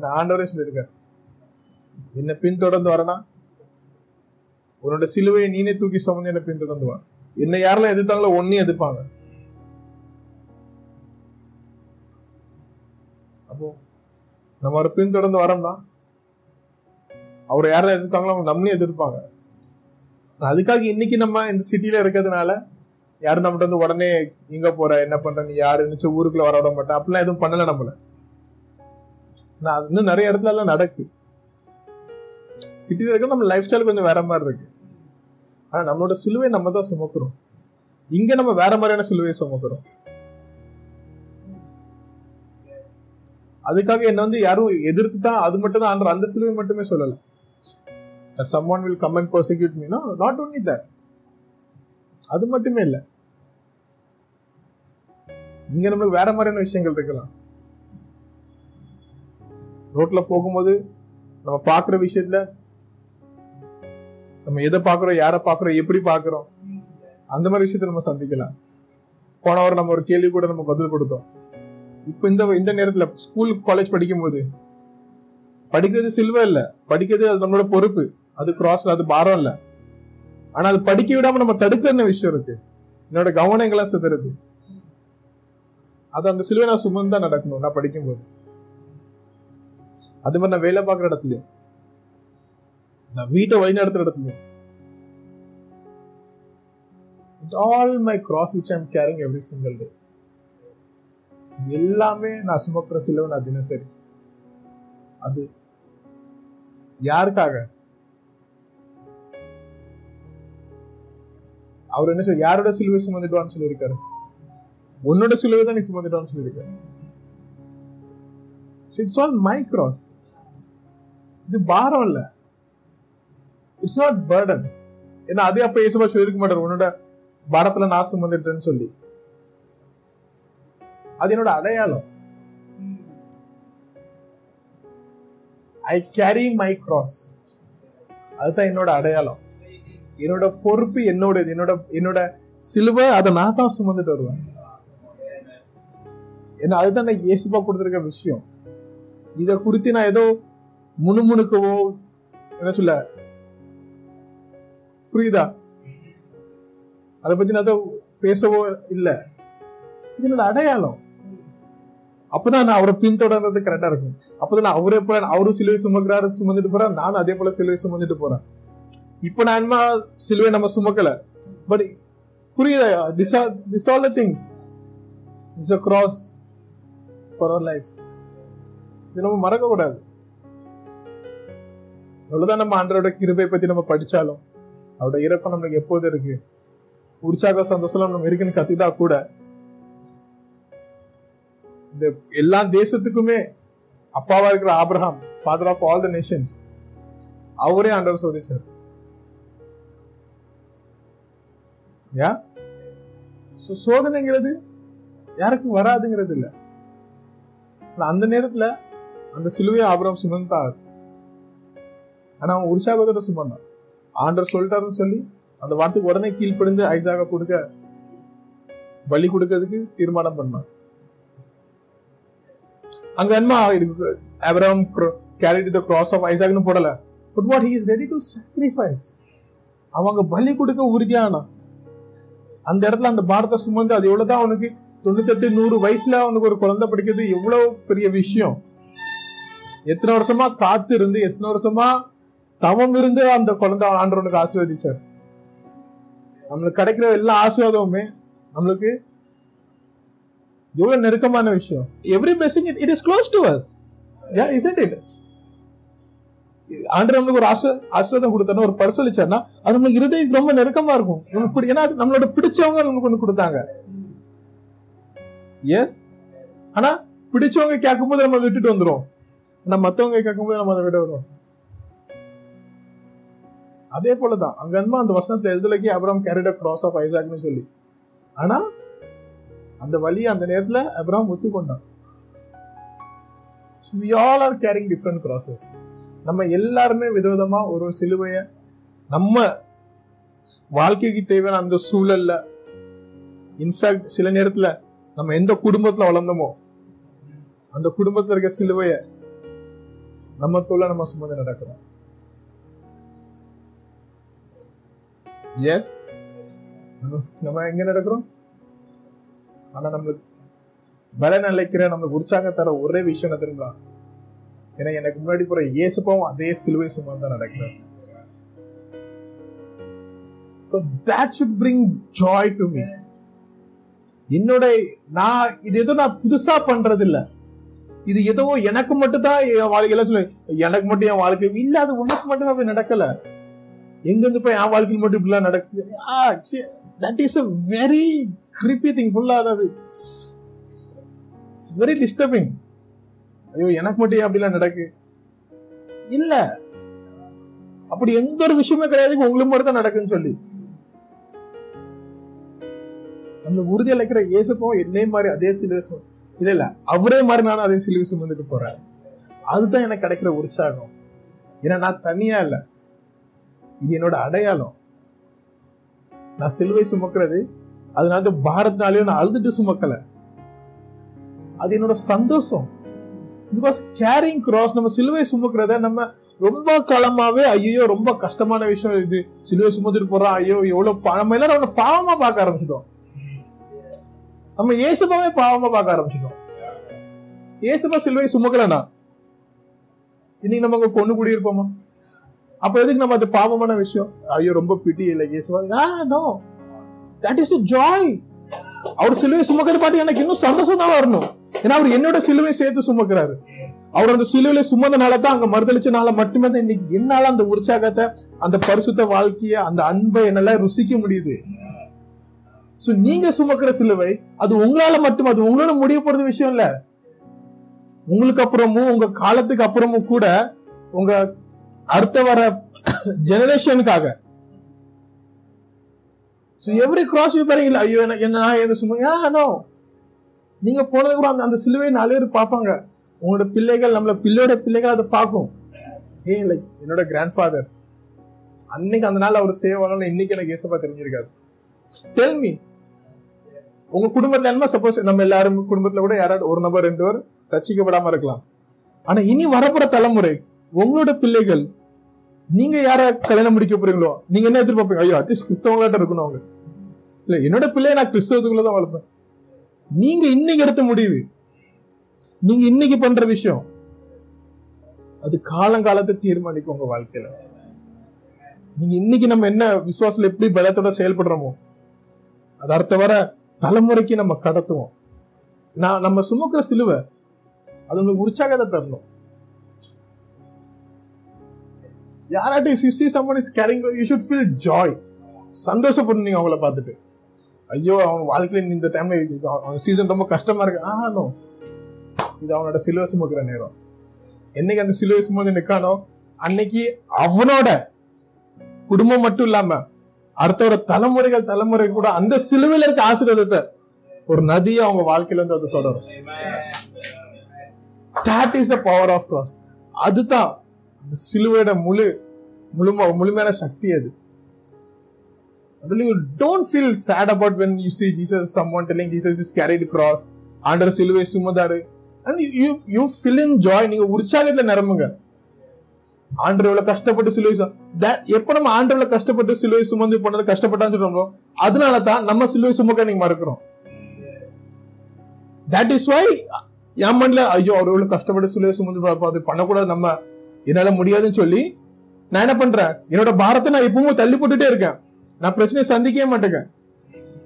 என்ன ஆண்டவரே சொல்லியிருக்காரு. என்ன பின்தொடர்ந்து வரனா? உன்னோட சிலுவையை நீனே தூக்கி சுமந்து என்ன பின்தொடர்ந்து வா. என்ன யாரெல்லாம் எதிர்த்தாங்களோ ஒன்னையும் எதிர்ப்பாங்க. அப்போ நம்ம ஒரு பின்தொடர்ந்து வரோம்னா அவரை யாரெல்லாம் எதிர்க்காங்களோ அவங்க நம்மளையும் எதிர்ப்பாங்க. அதுக்காக இன்னைக்கு நம்ம இந்த சிட்டில இருக்கிறதுனால யாரும் நம்மகிட்ட வந்து உடனே எங்க போற? என்ன பண்ற? நீ யாரு நினைச்ச ஊருக்குள்ள வர விட மாட்டேன். அப்படிலாம் எதுவும் பண்ணல நம்மள. நான் அது இன்னும் நிறைய இடத்துல எல்லாம் நடக்கு. சிட்டியில் இருக்க நம்ம லைஃப் ஸ்டைல் கொஞ்சம் வேற மாதிரி இருக்கு. ஆனா நம்மளோட சிலுவை நம்ம தான் சுமக்கிறோம். இங்க நம்ம வேற மாதிரியான சிலுவையை சுமக்கிறோம். அதுக்காக என்ன வந்து யாரும் எதிர்த்து தான் அது மட்டும் தான் அந்த சிலுவை மட்டுமே சொல்லல. Some one will come and persecute me and not only that அது மட்டுமே இல்லை. இங்க நம்மளுக்கு வேற மாதிரியான விஷயங்கள் இருக்கலாம். ரோட்ல போகும்போது நம்ம பாக்குற விஷயத்துல நம்ம எதை பாக்குறோம் யாரை பாக்குறோம் எப்படி பாக்குறோம் அந்த மாதிரி விஷயத்த நம்ம சந்திக்கலாம். போன வாரம் நம்ம ஒரு கேள்வி கூட நம்ம பதில் கொடுத்தோம். இப்ப இந்த இந்த நேரத்துல ஸ்கூல் காலேஜ் படிக்கும்போது படிக்கிறது சில்வ இல்ல. படிக்கிறது அது நம்மளோட பொறுப்பு. அது கிராஸ் அது பாரம் இல்ல. ஆனா அது படிக்க விடாம நம்ம தடுக்கிற விஷயம் இருக்கு. என்னோட கவனம் சிதறது? அது அந்த சிலுவை நான் சுமந்து தான் நடக்கணும் நான் படிக்கும்போது. அது மாதிரி நான் வேலை பார்க்குற இடத்துலையும் நான் வீட்டை வழி நடத்துற இடத்துலயும் all my cross which I'm carrying every single day இது எல்லாமே நான் சுமக்கிற சிலுவை நான் தினசரி. அது யாருக்காக? அவர் என்ன சொல்ல யாரோட சிலுவை சுமந்துட்டுவான்னு சொல்லியிருக்காரு? உன்னோட சிலுவை தான் நீ சுமந்துட்டான்னு சொல்லியிருக்காரு. இட்ஸ் ஆல் மை இது பாரம் இல்ல. இட்ஸ் நாட் பேர்டன் ஏன்னா அதே அப்ப ஏசுபா சொல்லியிருக்க மாட்டார் உன்னோட பாரத்துல நான் சுமந்துட்டேன்னு சொல்லி. அது என்னோட அடையாளம். ஐ கேரி மை கிராஸ் அதுதான் என்னோட அடையாளம். என்னோட பொறுப்பு என்னோட என்னோட என்னோட சிலுவை அதை நான் தான் சுமந்துட்டு வருவேன். ஏன்னா அதுதான் நான் இயேசுபா கொடுத்துருக்க விஷயம். இதை குறித்து நான் ஏதோ முணுமுணுக்கவோ என்ன சொல்ல? புரியுதா? அதை பத்தி நான் ஏதோ பேசவோ இல்ல. இது என்னோட அடையாளம். அப்பதான் நான் அவரை பின்தொடர்றது கரெக்டா இருக்கும். அப்பதான் நான் அவரே போல அவரும் சிலுவை சுமக்கிறாரு சுமந்துட்டு போறேன் நானும் அதே போல சிலுவை சுமந்துட்டு போறேன். இப்ப நான் என்ன சிலுவை நம்ம சுமக்கல. பட் புரியுதா? This are this all the things is a cross for our life இது நம்ம மறக்கக்கூடாது. எவ்வளவுதான் நம்ம ஆண்டரோட கிருபை பத்தி நம்ம படிச்சாலும் அவரோட இறக்கம் நம்மளுக்கு எப்போது இருக்கு? உற்சாக சந்தோஷம் நம்ம இருக்குன்னு கத்துட்டா கூட இந்த எல்லா தேசத்துக்குமே அப்பாவா இருக்கிற Abraham father of all the nations அவரே ஆண்டவர் சோதிச்சார் யா? ஸோ சோதனைங்கிறது யாருக்கும் வராதுங்கிறது இல்லை. அந்த நேரத்துல அந்த சிலுவையை ஆபரம் சுமந்தார் ஆனா அவன் உற்சாகத்தோட சுமந்தான் ஆண்டர் சொல்லிட்டாருன்னு சொல்லி அந்த வார்த்தைக்கு உடனே கீழ்ப்படிந்து ஐசாக கொடுக்க பலி கொடுக்கறதுக்கு தீர்மானம் பண்ணான் அங்க என்ன Abraham carried the cross of ஐசாக்னு போடல. But what he is ready to sacrifice அவங்க பலி கொடுக்க உறுதியானா. அந்த இடத்துல அந்த பாரத்தை சுமந்து அது எவ்வளவுதான் அவனுக்கு தொண்ணூத்தெட்டு நூறு வயசுல அவனுக்கு ஒரு குழந்தை படிக்கிறது எவ்வளவு பெரிய விஷயம். எத்தனை வருஷமா காத்து இருந்து எத்தனை வருஷமா தவம் இருந்து அந்த குழந்தை ஆண்டவனுக்கு ஆசீர்வதிச்சார். நம்மளுக்கு கிடைக்கிற எல்லா ஆசீர்வாதமுமே நம்மளுக்கு எவ்வளவு நெருக்கமான விஷயம். Every blessing it it is close to us yeah isn't it ஆண்டு நம்மளுக்கு ஒரு ஆசிர ஆசீர்வாதம் கொடுத்தாருன்னா ஒரு பரிசளிச்சாருன்னா அது நம்மளுக்கு இருதயம் ரொம்ப நெருக்கமா இருக்கும். ஏன்னா அது நம்மளோட பிடிச்சவங்க நமக்கு ஒண்ணு கொடுத்தாங்க. எஸ் ஆனா பிடிச்சவங்க கேட்கும்போது நம்ம விட்டுட்டு வந்துரும் ஆனா மற்றவங்க கேட்கும்போது நம்ம அதை விட வருவோம். அதே போலதான் அங்க அன்பா அந்த வசனத்தை எழுதலைக்கு அப்புறம் கேரிட கிராஸ் ஆஃப் ஐசாக்னு சொல்லி. ஆனா அந்த வழியை அந்த நேரத்துல அப்புறம் ஒத்துக்கொண்டான். We all are carrying different crosses. நம்ம எல்லாருமே விதவிதமா ஒரு சிலுவைய நம்ம வாழ்க்கைக்கு தேவையான அந்த சூழல்ல இன்ஃபேக்ட் சில நேரத்துல நம்ம எந்த குடும்பத்துல வளர்ந்தோமோ அந்த குடும்பத்துல இருக்க சிலுவைய நம்ம தோல நம்ம சுமந்து நடக்கிறோம். எஸ் நம்ம நம்ம எங்க நடக்கிறோம்? ஆனா நம்மளுக்கு பலன் அழைக்கிற நம்மளுக்கு உற்சாகம் தர ஒரே விஷயம் என்ன தெரியுங்களா ஏன்னா எனக்கு முன்னாடி போற இயேசுப்பாவும் அதே சிலுவை சுமந்து தான் நடக்கிறார். That should bring joy to me. என்னோட நான் இது ஏதோ நான் புதுசா பண்றது இல்ல இது ஏதோ எனக்கு மட்டும் தான் என் வாழ்க்கையில சொல்லு. எனக்கு மட்டும் என் வாழ்க்கை இல்ல அது உனக்கு மட்டும் அப்படி நடக்கல. எங்க இருந்து போய் என் வாழ்க்கையில் மட்டும் இப்படிலாம் நடக்குது? That is a very creepy thing ஃபுல்லானது it's very disturbing ஐயோ எனக்கு மட்டும் ஏன் அப்படிலாம் நடக்கு? இல்ல. அப்படி எந்த ஒரு விஷயமே கிடையாது. உங்களுக்கு மட்டும் தான் நடக்குன்னு சொல்லி. அந்த உறுதி அளிக்கிற ஏசப்போ என்னே மாதிரி அதே சிலுவை இல்ல இல்ல. அவரே மாதிரி நானும் அதே சிலுவை சுமந்துட்டு போறேன். அதுதான் எனக்கு கிடைக்கிற உற்சாகம். ஏன்னா நான் தனியா இல்ல. இது என்னோட அடையாளம். நான் சிலுவை சுமக்கிறது அதனால பாரத்னாலேயும் நான் அழுதுட்டு சுமக்கல. அது என்னோட சந்தோஷம். பிகாஸ் கேரிங் கிராஸ் நம்ம சிலுவை சுமக்கிறத நம்ம ரொம்ப காலமாவே ஐயோ ரொம்ப கஷ்டமான விஷயம் இது. சிலுவை சுமந்துட்டு போறோம் ஐயோ எவ்வளவு நம்ம எல்லாரும் அவனை பாவமா பார்க்க ஆரம்பிச்சிட்டோம். நம்ம இயேசுபாவே பாவமா பார்க்க ஆரம்பிச்சிட்டோம். இயேசுபா சிலுவை சுமக்கலனா? இன்னைக்கு நம்ம அங்க கொண்டு கூடி இருப்போமா அப்ப எதுக்கு நம்ம அது பாவமான விஷயம்? ஐயோ ரொம்ப பிடி இல்ல இயேசுவா. Ah no that is joy அவர் சிலுவை சுமக்கிறது பார்த்து எனக்கு இன்னும் சந்தோஷம் தான் வரணும். ஏன்னா அவர் என்னோட சிலுவை சேர்த்து சுமக்கிறாரு. அவர் அந்த சிலுவையில சுமந்தனால தான் அங்க மறுதளிச்சனால மட்டுமே தான் இன்னைக்கு என்னால அந்த உற்சாகத்தை அந்த பரிசுத்த வாழ்க்கைய அந்த அன்பை என்னால ருசிக்க முடியுது. சோ நீங்க சுமக்கிற சிலுவை அது உங்களால மட்டும் அது உங்களால முடிய போறது விஷயம் இல்ல. உங்களுக்கு அப்புறமும் உங்க காலத்துக்கு அப்புறமும் கூட உங்க அடுத்த வர ஜெனரேஷனுக்காக ஸோ எவ்ரி கிராஸ் யூ பாருங்க ஐயோ என்ன நான் எது சும்மா ஆ நோ நீங்க போனது கூட அந்த அந்த சிலுவை நாலு பேர் பார்ப்பாங்க. உங்களோட பிள்ளைகள் நம்மள பிள்ளையோட பிள்ளைகள் அதை பார்க்கும். ஏ லைக் என்னோட கிராண்ட் ஃபாதர் அன்னைக்கு அந்த நாள் அவர் சேவ் ஆனாலும் இன்னைக்கு எனக்கு ஏசப்பா தெரிஞ்சிருக்காது டெல் மீ உங்க குடும்பத்துல என்ன சப்போஸ் நம்ம எல்லாரும் குடும்பத்துல கூட யாராவது ஒரு நபர் ரெண்டு பேர் ரசிக்கப்படாம இருக்கலாம். ஆனா இனி வரப்போற தலைமுறை உங்களோட பிள்ளைகள் நீங்க யார கல்யாணம் முடிக்க போறீங்களோ நீங்க என்ன எதிர்பார்ப்பீங்க? ஐயோ அட்லீஸ்ட் கிறிஸ்தவங்களாட்ட இருக்கணும் அவங்க. இல்ல என்னோட பிள்ளைய நான் கிறிஸ்தவத்துக்குள்ள தான் வளர்ப்பேன். நீங்க இன்னைக்கு எடுத்த முடிவு நீங்க இன்னைக்கு பண்ற விஷயம் அது காலங்காலத்தை தீர்மானிக்கும் உங்க வாழ்க்கையில. நீங்க இன்னைக்கு நம்ம என்ன விசுவாசத்துல எப்படி பலத்தோட செயல்படுறோமோ அது அடுத்த வர தலைமுறைக்கு நம்ம கடத்துவோம். நான் நம்ம சுமக்கிற சிலுவை அது உங்களுக்கு உற்சாகத்தை தரணும். யாராட்டும் if you see someone is carrying you should சந்தோஷப்படணும் நீங்க அவங்கள பார்த்துட்டு. ஐயோ அவன் வாழ்க்கையில இந்த டைம்ல இது அவன் சீசன் ரொம்ப கஷ்டமா இருக்கு. ஆ நோ இது அவனோட சிலுவை சுமக்கிற நேரம். என்னைக்கு அந்த சிலுவை சுமந்து நிற்கானோ அன்னைக்கு அவனோட குடும்பம் மட்டும் இல்லாம அடுத்தவர தலைமுறைகள் தலைமுறை கூட அந்த சிலுவையில இருக்க ஆசீர்வாதத்தை ஒரு நதியை அவங்க வாழ்க்கையில இருந்து அது தொடரும். That is the power of cross அதுதான் அந்த சிலுவையோட முழு முழும முழுமையான சக்தி அது. Don't feel sad about when you see Jesus someone telling Jesus is carried cross ஆண்டர் சிலுவை சுமதாரு and you you feel joy நீங்க உற்சாகத்துல நிரம்புங்க. ஆண்டர் எவ்வளவு கஷ்டப்பட்டு சிலுவை எப்போ எப்ப நம்ம ஆண்டர்ல கஷ்டப்பட்டு சிலுவை சுமந்து பண்ணது கஷ்டப்பட்டான்னு சொல்றோமோ அதனால தான் நம்ம சிலுவை சுமக்க நீங்க மறக்கிறோம். தட் இஸ் வை என் மண்ணில் ஐயோ அவர் எவ்வளவு கஷ்டப்பட்டு சிலுவை சுமந்து பா- அது பண்ணக்கூடாது நம்ம என்னால முடியாதுன்னு சொல்லி நான் என்ன பண்றேன்? என்னோட பாரத்தை நான் எப்பவும் தள்ளி போட்டுட்டே இருக்கேன். நான் பிரச்சனையை சந்திக்கவே மாட்டேங்க.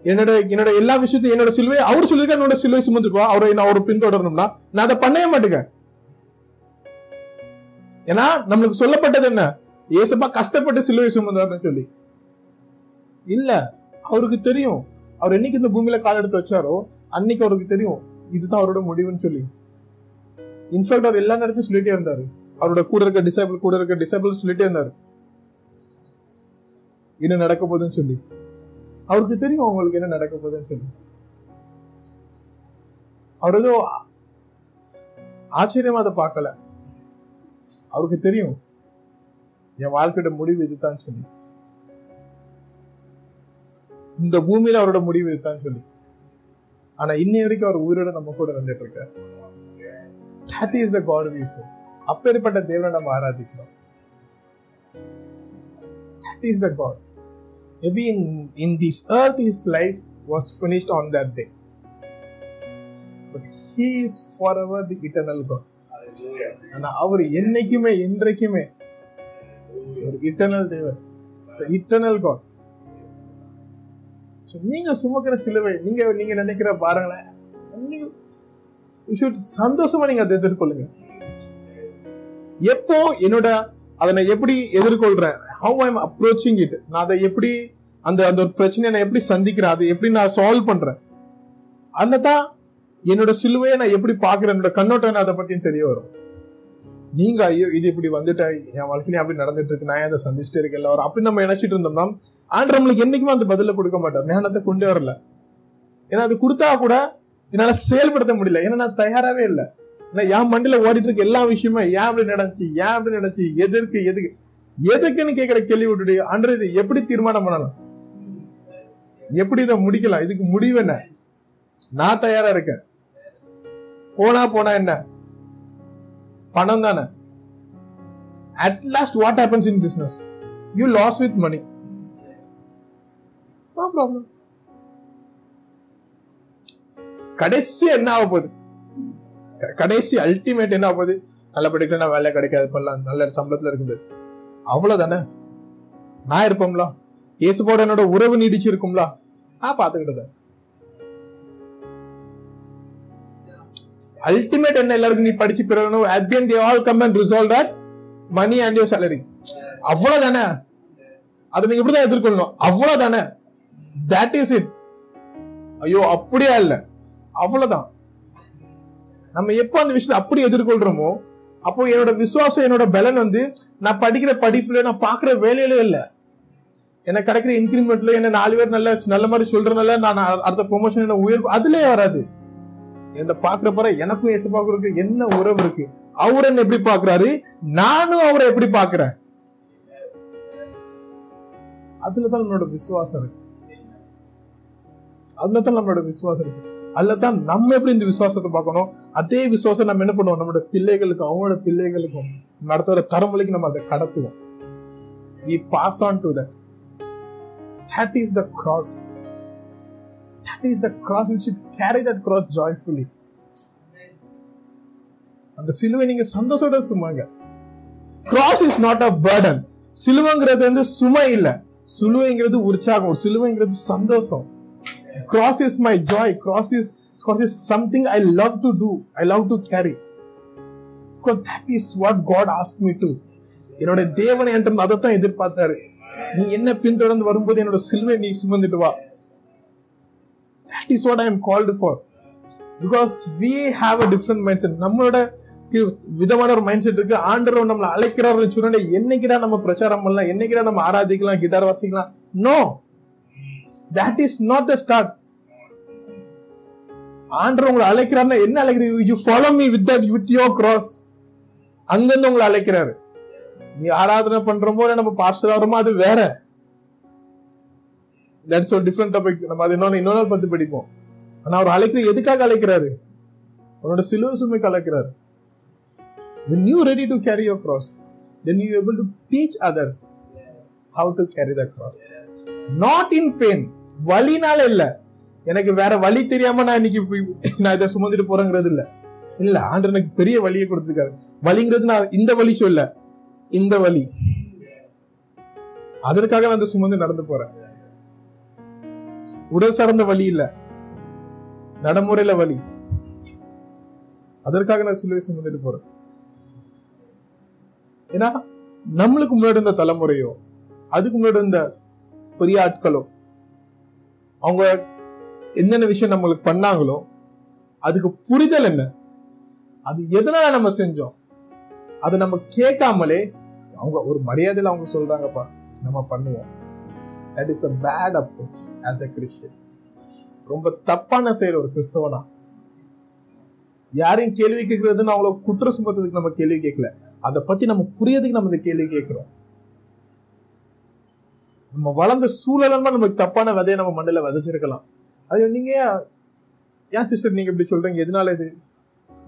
என்னோட என்னோட எல்லா விஷயத்தையும் என்னோட சிலுவை அவர் சொல்லியிருக்க என்னோட சிலுவை சுமந்துட்டு அவரை நான் அவர் பின்தொடரணும்னா நான் அதை பண்ணவே மாட்டேங்க. ஏன்னா நம்மளுக்கு சொல்லப்பட்டது என்ன? ஏசப்பா கஷ்டப்பட்டு சிலுவை சுமந்தார்னு சொல்லி. இல்ல அவருக்கு தெரியும். அவர் என்னைக்கு இந்த பூமியில கால் எடுத்து வச்சாரோ அன்னைக்கு அவருக்கு தெரியும். இதுதான் அவரோட முடிவுன்னு சொல்லி. இன்ஃபேக்ட் அவர் எல்லா நேரத்தையும் சொல்லிட்டே இருந்தாரு. அவரோட கூட இருக்க டிசைபிள் கூட இருக்க டிசைபிள் சொல்லிட்டே இருந்தாரு. என்ன நடக்க போகுதுன்னு சொல்லி. அவருக்கு தெரியும் அவங்களுக்கு என்ன நடக்க போகுதுன்னு சொல்லி. அவர் ஏதோ ஆச்சரியமா அதை பார்க்கல. அவருக்கு தெரியும். என் வாழ்க்கையோட முடிவு இதுதான் சொல்லி. இந்த பூமியில அவரோட முடிவு இதுதான் சொல்லி. ஆனா இன்னை வரைக்கும் அவர் உயிரோட நம்ம கூட இருந்துட்டு இருக்கார் தட் இஸ் த காட் வீஸ் அப்பேற்பட்ட தேவனை நம்ம ஆராதிக்கிறோம். That is the God maybe in in this earth his life was finished on that day but he is for forever the eternal God ஆனா அவர் என்னைக்குமே என்றைக்குமே ஒரு இட்டர்னல் தேவன். இட்டர்னல் காட் ஸோ நீங்க சுமக்கிற சிலுவை நீங்க நீங்க நினைக்கிற பாருங்களே நீங்க you should சந்தோஷமா நீங்க அதை எதிர்கொள்ளுங்க. எப்போ என்னோட அதை நான் எப்படி எதிர்கொள்றேன்? ஹவு ஐம் அப்ரோச்சிங் இட் நான் அதை எப்படி அந்த அந்த ஒரு பிரச்சனையை நான் எப்படி சந்திக்கிறேன்? அதை எப்படி நான் சால்வ் பண்றேன்? அன்னதான் என்னோட சிலுவையை நான் எப்படி பாக்குறேன் என்னோட கண்ணோட்டம் என்ன? அதை பத்தியும் தெரிய வரும். நீங்க ஐயோ இது இப்படி வந்துட்டா என் வாழ்க்கையில அப்படி நடந்துட்டு இருக்கு. நான் அதை சந்திச்சுட்டு இருக்கேன்? எல்லாரும் அப்படி நம்ம நினைச்சிட்டு இருந்தோம்னா ஆண்டு நம்மளுக்கு என்னைக்குமே அந்த பதில கொடுக்க மாட்டார். ஞானத்தை கொண்டு வரல. ஏன்னா அது கொடுத்தா கூட என்னால செயல்படுத்த முடியல. ஏன்னா நான் தயாராகவே இல்லை. ஏன்னா என் மண்டியில ஓடிட்டு இருக்க எல்லா விஷயமும் ஏன் அப்படி நடந்துச்சு? ஏன் அப்படி நடந்துச்சு? எதற்கு எதுக்கு? எதுக்குன்னு கேட்கிற கேள்வி விட்டுட்டு அன்று இது எப்படி தீர்மானம் பண்ணலாம் எப்படி இதை முடிக்கலாம்? இதுக்கு முடிவு என்ன? நான் தயாரா இருக்கேன். போனா போனா என்ன? பணம் தானே. At last what happens in business you loss with money no problem கடைசி என்ன ஆக போகுது? கடைசி அல்டிமேட் என்ன ஆக போகுது? நல்ல படிக்கலாம் வேலை கிடைக்காது பண்ணலாம். நல்ல சம்பளத்துல இருக்குது அவ்வளவுதானே? நான் இருப்போம்ல. இயேசுபோட என்னோட உறவு நீடிச்சு இருக்கும்ல நான் பாத்துக்கிட்டது அல்டிமேட் என்ன எல்லாருக்கும் நீ படிச்சு பெறணும்? At the end all come and resolve that money and and salary salary. அவ்வளவுதானே? அதை நீங்க இப்படிதான் எதிர்கொள்ளணும். அவ்வளவுதானே? தட் இஸ் இட் ஐயோ அப்படியா இல்ல. அவ்வளவுதான். நம்ம எப்போ அந்த விஷயத்தை அப்படி எதிர்கொள்றோமோ அப்போ என்னோட விசுவாசம் என்னோட பலன் வந்து நான் படிக்கிற படிப்புல நான் பாக்குற வேலையில இல்ல. எனக்கு கிடைக்கிற இன்கிரிமெண்ட்ல என்ன நாலு பேர் நல்ல நல்ல மாதிரி சொல்றனால நான் அடுத்த ப்ரொமோஷன் என்ன உயர் அதுலயே வராது. என்ன பாக்குறப்பற எனக்கும் ஏசப்பாவுக்கு என்ன உறவு இருக்கு? அவர் என்ன எப்படி பாக்குறாரு நானும் அவரை எப்படி பாக்குறேன் அதுலதான் நம்மளோட விசுவாசம் இருக்கு. அதுலதான் நம்மளோட விசுவாசம் இருக்கு. அதுலதான் நம்ம எப்படி இந்த விசுவாசத்தை பார்க்கணும்? அதே விசுவாசம் நம்ம என்ன பண்ணுவோம்? நம்மளோட பிள்ளைகளுக்கும் அவங்களோட பிள்ளைகளுக்கும் நடத்துற தரமொழிக்கு நம்ம அதை கடத்துவோம். We pass on to that that is the cross That is the cross. We should carry that cross joyfully. அந்த சிலுவை நீங்க சந்தோஷோட சுமாங்க cross is not a burden சிலுவைங்கிறது வந்து சுமை இல்ல சிலுவைங்கிறது உற்சாகம் சிலுவைங்கிறது சந்தோஷம் cross is my joy cross is cross is something I love to do I love to carry that is what God ask me to என்னோட தேவனை என்று அதை தான் எதிர்பார்த்தாரு நீ என்ன பின்தொடர்ந்து வரும்போது என்னோட சிலுவை நீ சுமந்துட்டு வா that is what I am called for because we have a different mind set நம்மளோட விதமான ஒரு மைண்ட் செட் இருக்கு. ஆண்டவர் நம்மளை அழைக்கிறாருன்னு சொன்னா என்னைக்குடா நம்ம பிரச்சாரம் பண்ணலாம்? என்னைக்குடா நம்ம ஆராதிக்கலாம்? கிட்டார் வாசிக்கலாம்? No that is not the start ஆண்டவர் உங்களை அழைக்கிறாருன்னா என்ன அழைக்கிறீங்க? You follow me with that with your cross அங்கிருந்து உங்களை அழைக்கிறாரு. நீ ஆராதனை பண்றோமோ நம்ம பாஸ்டர் ஆகிறோமோ அது வேற. தட்ஸ் ஒரு டிஃப்ரெண்ட் டாபிக் நம்ம அது இன்னொன்று இன்னொரு நாள் பத்தி படிப்போம். ஆனா அவர் அழைக்கிற எதுக்காக அழைக்கிறாரு? அவரோட சிலுவை சுமைக்கு அழைக்கிறாரு when you ready to carry your cross then you able to teach others how to carry the cross. Not in pain. வலினால இல்ல. எனக்கு வேற வழி தெரியாம நான் இன்னைக்கு போய் நான் இதை சுமந்துட்டு போறேங்கிறது இல்ல. இல்ல ஆண்டர் எனக்கு பெரிய வழியை கொடுத்துருக்காரு. வலிங்கிறது நான் இந்த வழி சொல்ல. இந்த வழி. அதற்காக நான் அந்த சுமந்து நடந்து போறேன். உடல் சார்ந்த வழி இல்ல. நடைமுறையில வழி. அதற்காக நான் சிலுவை சுமந்துட்டு போறேன். ஏன்னா நம்மளுக்கு முன்னாடி இருந்த தலைமுறையோ அதுக்கு முன்னாடி இருந்த பெரிய ஆட்களோ அவங்க என்னென்ன விஷயம் நம்மளுக்கு பண்ணாங்களோ அதுக்கு புரிதல் என்ன? அது எதனால நம்ம செஞ்சோம்? அதை நம்ம கேட்காமலே அவங்க ஒரு மரியாதையில அவங்க சொல்றாங்கப்பா நம்ம பண்ணுவோம். That is the bad approach as a Christian ரொம்ப தப்பான செயல் ஒரு கிறிஸ்தவனா? யாரையும் கேள்வி கேட்கறதுன்னு அவங்கள குற்ற சுமத்துறதுக்கு நம்ம கேள்வி கேட்கல. அதை பத்தி நம்ம புரியதுக்கு நம்ம இந்த கேள்வி கேட்கிறோம். நம்ம வளர்ந்த சூழலமா நமக்கு தப்பான விதையை நம்ம மண்டல விதைச்சிருக்கலாம். அது நீங்க ஏன் சிஸ்டர் நீங்க இப்படி சொல்றீங்க? எதனால இது?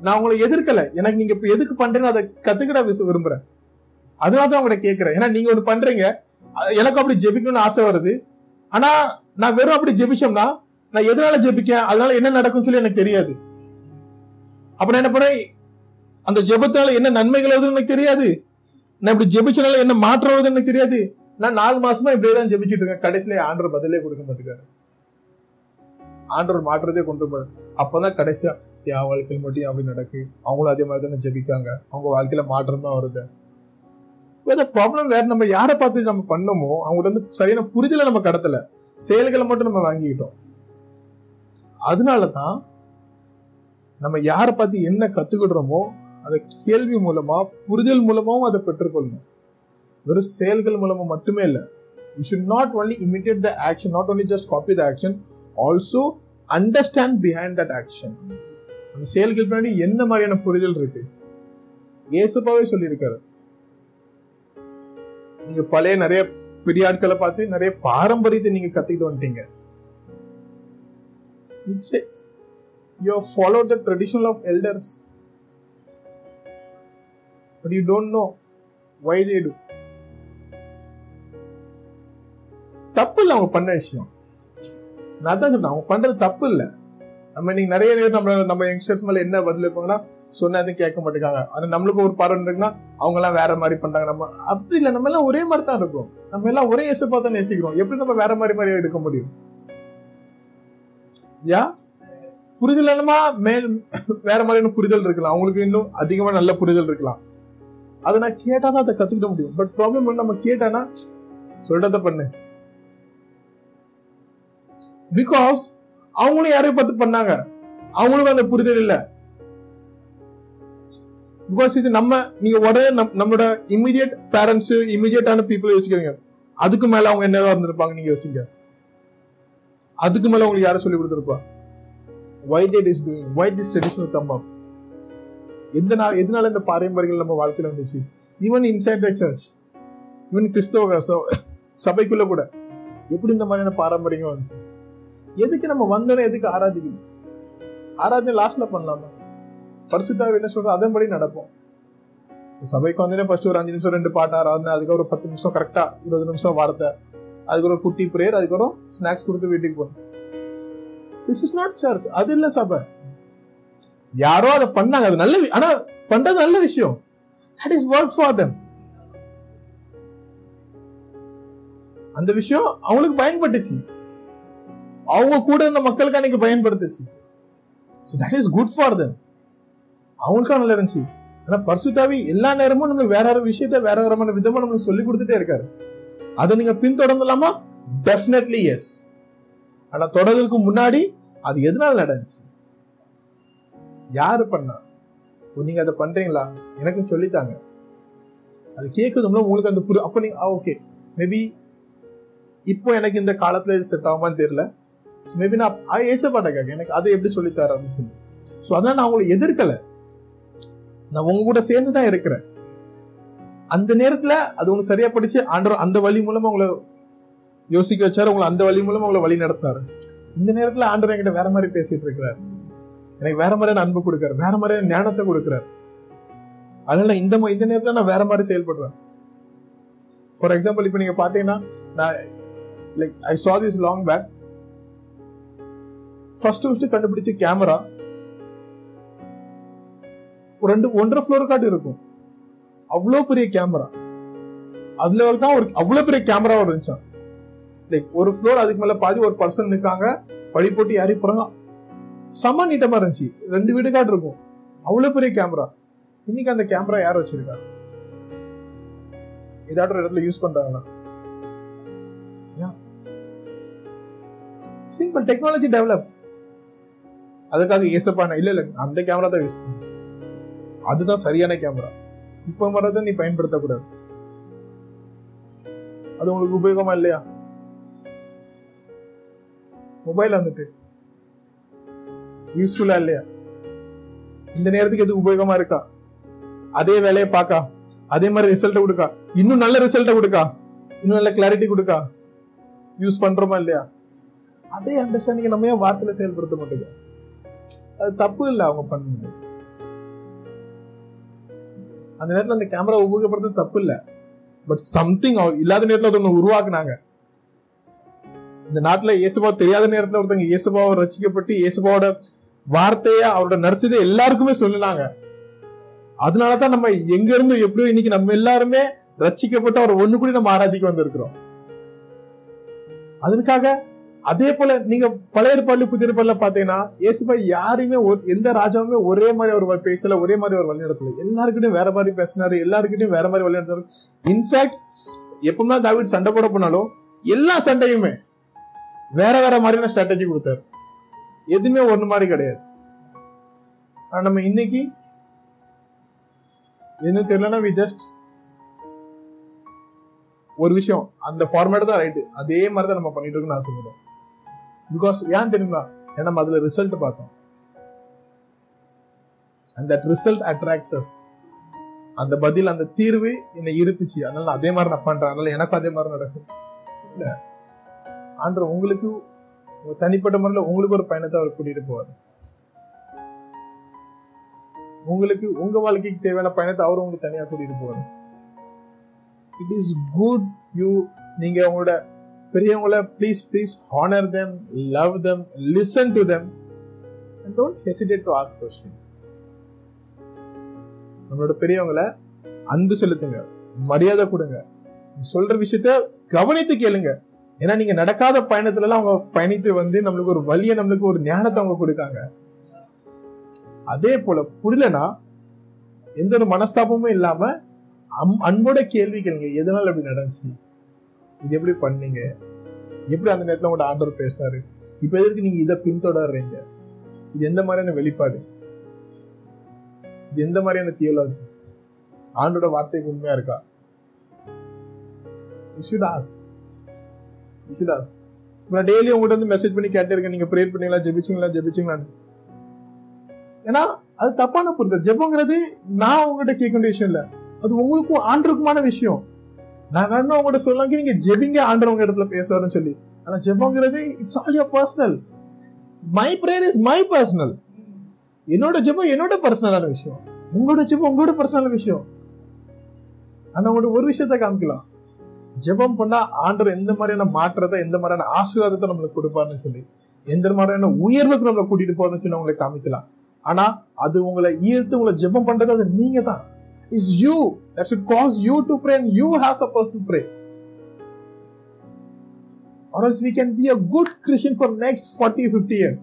நான் உங்களை எதிர்க்கல. எனக்கு நீங்க இப்ப எதுக்கு பண்றேன்னு அதை கத்துக்கிட விச- விரும்புறேன். அதனால தான் உங்கள்ட்ட கேட்கிறேன். ஏன்னா நீங்க ஒன்று பண்றீங்க. எனக்கும் எனக்கு அப்படி ஜெபிக்கணும்னு ஆசை வருது. ஆனா நான் வெறும் அப்படி ஜெபிச்சோம்னா நான் எதனால ஜெபிக்கேன்? அதனால என்ன நடக்கும்னு சொல்லி எனக்கு தெரியாது. அப்ப நான் என்ன பண்றேன் அந்த ஜெபத்தினால என்ன நன்மைகள் வருதுன்னு எனக்கு தெரியாது. நான் இப்படி ஜெபிச்சனால என்ன மாற்றம் வருதுன்னு எனக்கு தெரியாது. நான் நாலு மாசமா இப்படியே தான் ஜெபிச்சிட்டு இருக்கேன். கடைசியில ஆண்டர் பதிலே கொடுக்க மாட்டேங்காரு ஆண்டவர் மாற்றதே கொண்டு போறாரு அப்பதான் கடைசியா என் வாழ்க்கையில் மட்டும் அப்படி நடக்கு? அவங்களும் அதே மாதிரி தானே ஜெபிக்காங்க. அவங்க வாழ்க்கையில மாற்றம் தான் வருது ப்ராப்ளம் வேற நம்ம யாரை பார்த்து நம்ம பண்ணமோ அவங்கள்ட்ட வந்து சரியான புரிதலை நம்ம கடத்தல. செயல்களை மட்டும் நம்ம வாங்கிக்கிட்டோம். அதனால தான் நம்ம யாரை பார்த்து என்ன கத்துக்கிடுறோமோ அதை கேள்வி மூலமா புரிதல் மூலமாவும் அதை பெற்றுக்கொள்ளணும். வெறும் செயல்கள் மூலமா மட்டுமே இல்லை. You should not only imitate the action not only just copy the action also understand behind that action அந்த செயல்கள் பின்னாடி என்ன மாதிரியான புரிதல் இருக்கு? ஏசப்பாவே சொல்லியிருக்காரு. நீங்க பழைய நிறைய பெரிய ஆட்களை பார்த்து நிறைய பாரம்பரியத்தை நீங்க கத்துக்கிட்டு வந்துட்டீங்க. It says, you have followed the tradition of elders. தப்பு இல்லை அவங்க பண்ண விஷயம். நான் தான் சொன்னேன் அவங்க பண்றது தப்பு இல்லை நம்ம இன்னைக்கு நிறைய நேரம் நம்ம நம்ம யங்ஸ்டர்ஸ் மேல என்ன பதில் வைப்பாங்கன்னா சொன்னா எதுவும் கேட்க மாட்டேங்காங்க. ஆனா நம்மளுக்கு ஒரு பார்வை இருக்குன்னா அவங்க எல்லாம் வேற மாதிரி பண்றாங்க. நம்ம அப்படி இல்லை நம்ம எல்லாம் ஒரே மாதிரி தான் இருக்கும். நம்ம எல்லாம் ஒரே இசை தான் நேசிக்கிறோம். எப்படி நம்ம வேற மாதிரி மாதிரி இருக்க முடியும்? யா? புரிதல் என்னமா? மேல் வேற மாதிரியான புரிதல் இருக்கலாம். அவங்களுக்கு இன்னும் அதிகமா நல்ல புரிதல் இருக்கலாம். அதை நான் கேட்டா தான் அதை கத்துக்கிட முடியும். பட் ப்ராப்ளம் நம்ம கேட்டானா சொல்றத பண்ணு. பிகாஸ் அவங்களும் யாரையும் பார்த்து பண்ணாங்க. அவங்களுக்கும் அந்த புரிதல் இல்ல. பிகாஸ் இது நம்ம நீங்க உடனே நம்- நம்மளோட இமிடியட் பேரண்ட்ஸ் இமிடியட்டான பீப்புள் யோசிக்கிறீங்க அதுக்கு மேல அவங்க என்னதான் இருந்திருப்பாங்க நீங்க யோசிங்க. அதுக்கு மேல உங்களுக்கு யாரும் சொல்லி கொடுத்துருப்பா? Why that is doing why this tradition come up எந்த நாள் எதனால இந்த பாரம்பரியங்கள் நம்ம வாழ்க்கையில வந்துச்சு? Even inside the church even கிறிஸ்தவ ச- சபைக்குள்ள கூட எப்படி இந்த மாதிரியான பாரம்பரியங்கள் வந்துச்சு? எதுக்கு நம்ம வந்தோடனே எதுக்கு ஆராதிக்கணும்? ஆராதனை லாஸ்ட்ல பண்ணலாமா? பரிசுத்தாவை என்ன சொல்றோம் அதன்படி நடப்போம். சபைக்கு வந்தோடனே ஃபர்ஸ்ட் ஒரு அஞ்சு நிமிஷம் ரெண்டு பாட்டு ஆராதனை அதுக்கு ஒரு பத்து நிமிஷம் கரெக்டா இருபது நிமிஷம் வார்த்தை. அதுக்கு ஒரு குட்டி பிரேயர் அதுக்கப்புறம் ஸ்நாக்ஸ் கொடுத்து வீட்டுக்கு போகணும். திஸ் இஸ் நாட் சர்ச் அது இல்ல சபை. யாரோ அதை பண்ணாங்க. அது நல்ல ஆனா பண்றது நல்ல விஷயம். That is work for them. அந்த விஷயம் அவங்களுக்கு பயன்பட்டுச்சு. அவங்க கூட இருந்த மக்களுக்கு அன்னைக்கு பயன்படுத்துச்சு. So that is good for them. அவங்களுக்கும் நல்லா இருந்துச்சு. ஆனா பரிசுத்தாவி எல்லா நேரமும் நம்மளுக்கு வேற வேற விஷயத்த வேற வேறமான விதமா நம்மளுக்கு சொல்லி கொடுத்துட்டே இருக்காரு. அதை நீங்க பின்தொடர்ந்தலாமா டெஃபினெட்லி எஸ் ஆனா தொடர்றதுக்கு முன்னாடி அது எதனால நடந்துச்சு? யாரு பண்ணா? நீங்க அதை பண்றீங்களா? எனக்கும் சொல்லித்தாங்க. அது கேட்குதும்ல உங்களுக்கு அந்த புரி அப்ப நீங்க ஓகே மேபி இப்போ எனக்கு இந்த காலத்துல இது செட் ஆகுமான்னு தெரியல. மேபி நான் ஏசப்பாட்ட கேட்க எனக்கு அதை எப்படி சொல்லித்தாரு அப்படின்னு சொல்லி. ஸோ அதனால நான் உங்களை எதிர்க்கலை. நான் உங்க கூட சேர்ந்து தான் இருக்கிறேன். அந்த நேரத்துல அது உங்களுக்கு சரியா படிச்சு ஆண்டவர் அந்த வழி மூலமா உங்களை யோசிக்க வச்சாரு உங்களை அந்த வழி மூலமா உங்களை வழி நடத்தாரு இந்த நேரத்துல ஆண்டவர் என்கிட்ட வேற மாதிரி பேசிட்டு இருக்கிறார். எனக்கு வேற மாதிரியான அன்பு கொடுக்காரு வேற மாதிரியான ஞானத்தை கொடுக்குறாரு. அதனால இந்த ம- இந்த நேரத்துல நான் வேற மாதிரி செயல்படுவேன். ஃபார் எக்ஸாம்பிள் இப்போ நீங்க பாத்தீங்கன்னா நான் like I saw this long back first first கண்டுபிடிச்ச கேமரா ரெண்டு ஒன்றரை ஃப்ளோர் காட்டு இருக்கும். அவ்வளோ பெரிய கேமரா அதுல தான் ஒரு அவ்வளோ பெரிய கேமரா இருந்துச்சான் லைக் ஒரு ஃப்ளோர் அதுக்கு மேல பாதி ஒரு பர்சன் நிற்காங்க படி போட்டு ஏறி போறாங்க. செம்ம நீட்டமா இருந்துச்சு. ரெண்டு வீடு காட்டு இருக்கும். அவ்வளோ பெரிய கேமரா இன்னைக்கு அந்த கேமரா யார் வச்சிருக்காங்க ஏதாட்டும் ஒரு இடத்துல யூஸ் பண்றாங்களா? சிம்பிள் டெக்னாலஜி டெவலப் அதுக்காக ஏசப்பான இல்ல இல்ல அந்த கேமரா தான் யூஸ் பண்ணும் அதுதான் சரியான கேமரா. இப்போ மட்டும் நீ பயன்படுத்தக்கூடாது. அது உங்களுக்கு உபயோகமா இல்லையா? மொபைல் வந்துட்டு. யூஸ்ஃபுல்லா இல்லையா? இந்த நேரத்துக்கு எது உபயோகமா இருக்கா? அதே வேலையை பார்க்கா அதே மாதிரி ரிசல்ட்டை கொடுக்கா. இன்னும் நல்ல ரிசல்ட்டை கொடுக்கா. இன்னும் நல்ல கிளாரிட்டி கொடுக்கா. யூஸ் பண்றோமா இல்லையா? அதே அண்டர்ஸ்டாண்டிங் நம்ம ஏன் வார்த்தையில செயல்படுத்த மாட்டேங்க அது தப்பு இல்லை அவங்க பண்ணுங்க அந்த நேரத்துல அந்த கேமரா உபயோகப்படுறது தப்பு இல்லை பட் சம்திங் இல்லாத நேரத்துல ஒருத்தவங்க உருவாக்குனாங்க. இந்த நாட்டில் இயேசுபா தெரியாத நேரத்துல ஒருத்தங்க இயேசுபாவை ரசிக்கப்பட்டு இயேசுபாவோட வார்த்தையை அவரோட நடிச்சதை எல்லாருக்குமே சொல்லலாங்க அதனாலதான் நம்ம எங்க இருந்தும் எப்படியோ இன்னைக்கு நம்ம எல்லாருமே ரசிக்கப்பட்டு அவர் ஒண்ணு கூட நம்ம ஆராதிக்க வந்திருக்கிறோம். அதற்காக அதே போல நீங்க பழைய ஏற்பாடு புதிய ஏற்பாடுல பாத்தீங்கன்னா இயேசுபா யாருமே ஒரு எந்த ராஜாவுமே ஒரே மாதிரி அவர் பேசல ஒரே மாதிரி அவர் வழிநடத்தல. எல்லாருக்கிட்டையும் வேற மாதிரி பேசினாரு எல்லாருக்கிட்டையும் வேற மாதிரி வழிநடத்தாரு இன்ஃபேக்ட் எப்பவுமே தாவிட் சண்டை போட போனாலும் எல்லா சண்டையுமே வேற வேற மாதிரியான ஸ்ட்ராட்டஜி கொடுத்தாரு. எதுவுமே ஒன்று மாதிரி கிடையாது. ஆனா நம்ம இன்னைக்கு என்ன தெரியலன்னா வி ஜஸ்ட் ஒரு விஷயம் அந்த ஃபார்மேட் தான் ரைட்டு அதே மாதிரி தான் நம்ம பண்ணிட்டு இருக்கோம்னு ஆசைப்படுறோம். பிகாஸ் ஏன் தெரியுமா? ஏன்னா நம்ம அதுல ரிசல்ட் பார்த்தோம். அந்த ரிசல்ட் அட்ராக்ட்ஸ் அந்த பதில் அந்த தீர்வு என்னை இருத்துச்சு. அதனால அதே மாதிரி நான் பண்றேன். அதனால எனக்கும் அதே மாதிரி நடக்கும். இல்ல? ஆண்டவர் உங்களுக்கு தனிப்பட்ட முறையில் உங்களுக்கு ஒரு பயணத்தை அவர் கூட்டிட்டு போவார். உங்களுக்கு உங்க வாழ்க்கைக்கு தேவையான பயணத்தை அவர் உங்களுக்கு தனியா கூட்டிட்டு போவார். இட் இஸ் குட் யூ நீங்க உங்களோட பெரியவங்கள please please honour them love them listen to them and don't hesitate to ask question நம்மளோட பெரியவங்கள அன்பு செலுத்துங்க மரியாதை கொடுங்க. சொல்ற விஷயத்த கவனித்து கேளுங்க. ஏன்னா நீங்க நடக்காத பயணத்துல எல்லாம் அவங்க பயணித்து வந்து நம்மளுக்கு ஒரு வழியை நம்மளுக்கு ஒரு ஞானத்தை அவங்க கொடுக்காங்க. அதே போல புரியலனா எந்த ஒரு மனஸ்தாபமும் இல்லாம அம்- அன்போட கேள்வி கேளுங்க. எதனால அப்படி நடந்துச்சு? இது எப்படி பண்ணீங்க? எப்படி அந்த நேரத்துல உங்களோட ஆண்டவர் பேசினாரு? இப்போ எதற்கு நீங்க இதை பின்தொடர்றீங்க? இது எந்த மாதிரியான வெளிப்பாடு? இது எந்த மாதிரியான தியோலாஜி ஆண்டோட வார்த்தைக்கு உண்மையா இருக்கா? விஷுடாஸ் விஷுடாஸ் நான் டெய்லி உங்கள்கிட்ட வந்து மெசேஜ் பண்ணி கேட்டே இருக்கேன் நீங்க ப்ரேயர் பண்ணீங்களா? ஜெபிச்சிங்களா? ஜெபிச்சிங்களான்னு. ஏன்னா அது தப்பான புரிதல். ஜெபங்கிறது நான் உங்ககிட்ட கேட்க வேண்டிய விஷயம் இல்லை. அது உங்களுக்கும் ஆண்டருக்குமான விஷயம். நான் வேணும் உங்கள்கிட்ட சொல்லுவாங்க நீங்க ஜெபிங்க ஆண்டவங்க உங்க இடத்துல பேசுவாருன்னு சொல்லி. ஆனா ஜெபங்கிறது it's all your personal my prayer is my personal என்னோட ஜெபம் என்னோட பர்சனலான விஷயம். உங்களோட ஜெபம் உங்களோட பர்சனல் விஷயம். ஆனா உங்களோட ஒரு விஷயத்த காமிக்கலாம். ஜெபம் பண்ணா ஆண்டவர் எந்த மாதிரியான மாற்றத்தை எந்த மாதிரியான ஆசீர்வாதத்தை நம்மளுக்கு கொடுப்பாருன்னு சொல்லி. எந்த மாதிரியான உயர்வுக்கு நம்மளை கூட்டிட்டு போறோம்னு சொல்லி உங்களுக்கு காமிக்கலாம். ஆனா அது உங்களை ஈர்த்து உங்களை ஜெபம் பண்றது அது நீங்க தான் is you that should cause you to pray and you are supposed to pray or else we can be a good christian for next 40 50 years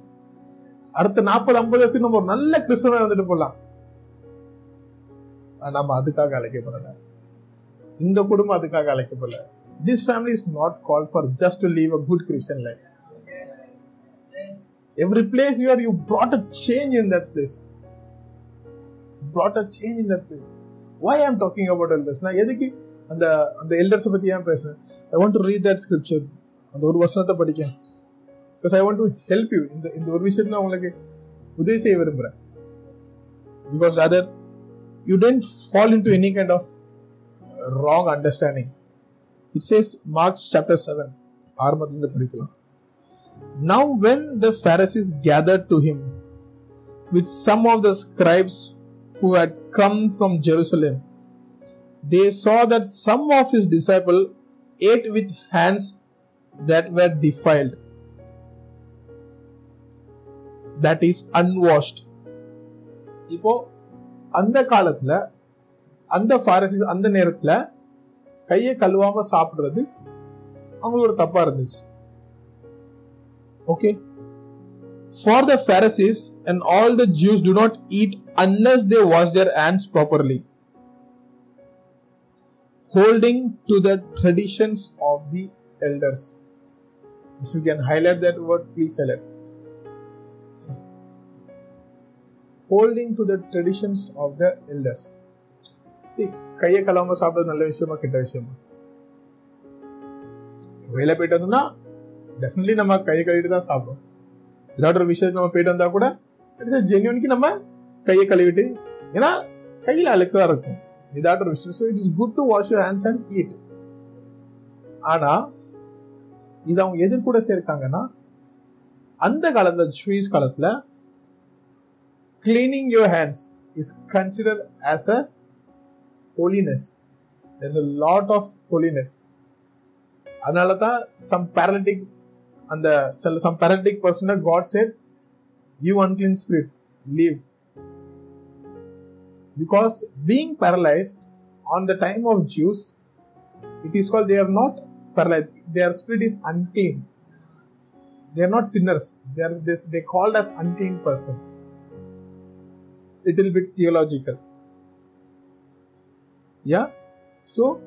அடுத்த நாற்பது ஐம்பது வருஷம் நம்ம ஒரு நல்ல கிறிஸ்தவனா இருந்துட்டு போகலாம் நம்ம அதுக்காக அழைக்கப்படல இந்த குடும்பம் அதுக்காக அழைக்கப்படல this family is not call for just to live a good Christian life every place you are you brought a change in that place brought a change in that place why i'm talking about elders நான் எதுக்கு அந்த அந்த எல்டர்ஸை பற்றி ஏன் பேசுகிறேன் I want to read that scripture அந்த ஒரு வசனத்தை படிக்க because I want to help you இந்த இந்த ஒரு விஷயத்தில் உங்களுக்கு உதவி செய்ய விரும்புகிறேன் because other you tend fall into any kind of wrong understanding it says Mark's chapter seven ஆரம்பத்துலேருந்து படிக்கலாம். Now, when the Pharisees gathered to him with some of the scribes who had come from Jerusalem, they saw that some of his disciples ate with hands that were defiled, that is, unwashed. இப்போ அந்த காலத்துல அந்த பாரசிஸ் அந்த நேரத்துல கையை கழுவாம சாப்பிடுறது அவங்களோட தப்பா இருந்துச்சு okay for the Pharisees and all the Jews to not eat unless they wash their hands properly, holding to the traditions of the elders. If you can highlight that word, please highlight. holding to the traditions of the elders see கையை கலாம சாப்பிட்டது நல்ல விஷயமா கெட்ட விஷயமா வேலை போயிட்டு வந்தோம்னா definitely நம்ம கையை கழுவிட்டு தான் சாப்பிடும் ஏதாவது ஒரு விஷயத்துக்கு நம்ம போயிட்டு வந்தா கூட இட்ஸ் ஜென்யூனுக்கு நம்ம கையை கழுவிட்டு ஏன்னா கையில் அழுக்காக இருக்கும். இதாட்ட ஒரு விஷயம். So it's good to wash your hands and eat ஆனால் இது அவங்க எதிர்கூட சேர்க்காங்கன்னா அந்த காலத்தில் ஜூயிஸ் காலத்தில் cleaning your hands is consider as a holiness there's a lot of holiness அதனால தான் சம் பேரலிட்டிக் அந்த சில some paralytic person God said you unclean spirit leave because being paralyzed on the time of Jews it is called they are not paralyzed their spirit is unclean they are not sinners they are this they called as unclean person little bit theological yeah so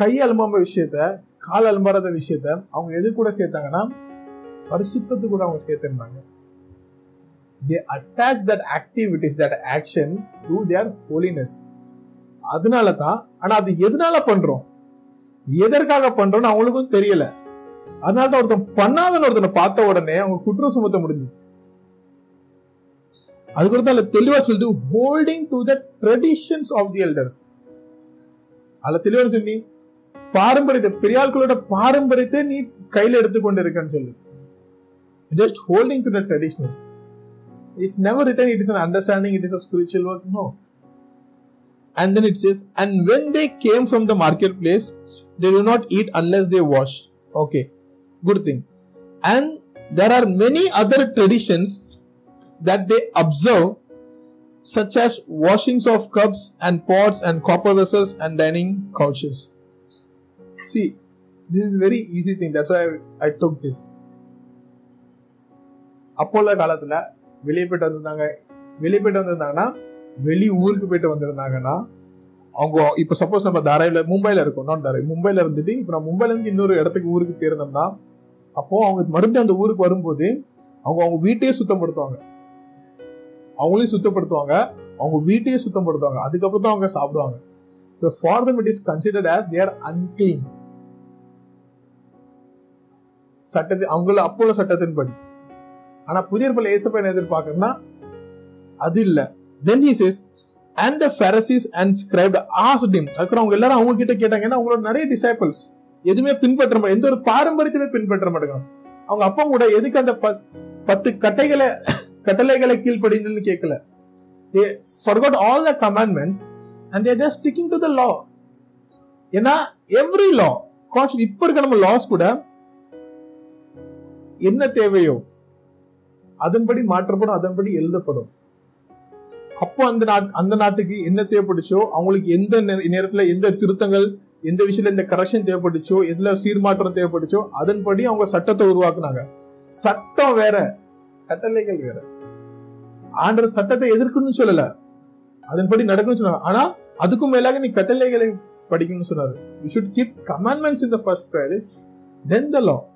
கை அலம்பாம விஷயத்த கால் அலம்பாத விஷயத்த அவங்க எது கூட சேர்த்தாங்கன்னா பரிசுத்தத்து கூட அவங்க சேர்த்திருந்தாங்க they attach that activities that action to their holiness அதனால தான் ஆனால் அது எதனால பண்ணுறோம் எதற்காக பண்ணுறோம்னு அவங்களுக்கும் தெரியல. அதனால தான் ஒருத்தன் பண்ணாதன்னு ஒருத்தனை பார்த்த உடனே அவங்க குற்றம் சுமத்த முடிஞ்சிச்சு. அது கூட தான் தெளிவா சொல்லுது holding to the traditions of the elders அதுல தெளிவா சொல்லி பாரம்பரியத்தை பெரியாள்களோட பாரம்பரியத்தை நீ கையில எடுத்துக்கொண்டு இருக்கன்னு சொல்லுது. Just holding to the traditionals It's never written it is an understanding it is a spiritual work no And then it says, and when they came from the marketplace, they do not eat unless they wash. Okay, good thing. And there are many other traditions that they observe, such as washings of cups and pots and copper vessels and dining couches. See, this is very easy thing. That's why I, I took this. அப்போ உள்ள காலத்துல வெளியே போயிட்டு வந்திருந்தாங்க. வெளியே போயிட்டு வந்திருந்தாங்கன்னா வெளி ஊருக்கு போயிட்டு வந்திருந்தாங்கன்னா அவங்க இப்போ சப்போஸ் நம்ம தாராயில மும்பைல இருக்கோம். நான் தாராய் மும்பைல இருந்துட்டு இப்போ நான் மும்பைல இருந்து இன்னொரு இடத்துக்கு ஊருக்கு போயிருந்தோம்னா அப்போ அவங்க மறுபடியும் அந்த ஊருக்கு வரும்போது அவங்க அவங்க வீட்டையே சுத்தப்படுத்துவாங்க. அவங்களையும் சுத்தப்படுத்துவாங்க. அவங்க வீட்டையே சுத்தப்படுத்துவாங்க. அதுக்கப்புறம் தான் அவங்க சாப்பிடுவாங்க. இப்போ for them it is considered as their unclean சட்டத்தை அவங்கள அப்போ உள்ள சட்டத்தின்படி. ஆனா புதிய பல ஏசப்பா என்ன அது இல்ல. Then he says and the Pharisees and scribes asked அதுக்கப்புறம் அவங்க எல்லாரும் அவங்க கிட்ட கேட்டாங்க ஏன்னா அவங்களோட நிறைய டிசைபிள்ஸ் எதுவுமே பின்பற்ற மாட்டாங்க எந்த ஒரு பாரம்பரியத்தையுமே பின்பற்ற மாட்டாங்க. அவங்க அப்பா கூட எதுக்கு அந்த பத்து கட்டைகளை கட்டளைகளை கீழ்ப்படிந்ததுன்னு கேட்கல. They forgot all the commandments and they're just sticking to the law ஏன்னா எவ்ரி லா கான்ஸ்ட் இப்போ இருக்க நம்ம லாஸ் கூட என்ன தேவையோ அதன்படி மாற்றப்படும் அதன்படி எழுதப்படும். அப்போ அந்த நாட் அந்த நாட்டுக்கு என்ன தேவைப்பட்டுச்சோ அவங்களுக்கு எந்த நே- நேரத்துல எந்த திருத்தங்கள் எந்த விஷயத்துல எந்த கரெக்ஷன் தேவைப்பட்டுச்சோ எதுல சீர்மாற்றம் தேவைப்பட்டுச்சோ அதன்படி அவங்க சட்டத்தை உருவாக்குனாங்க. சட்டம் வேற கட்டளைகள் வேற. ஆண்டர் சட்டத்தை எதிர்க்கணும்னு சொல்லல. அதன்படி நடக்கணும்னு சொன்னாங்க. ஆனா அதுக்கும் மேலாக நீ கட்டளைகளை படிக்கணும்னு சொன்னாரு. You should keep commandments in the first priorities then the law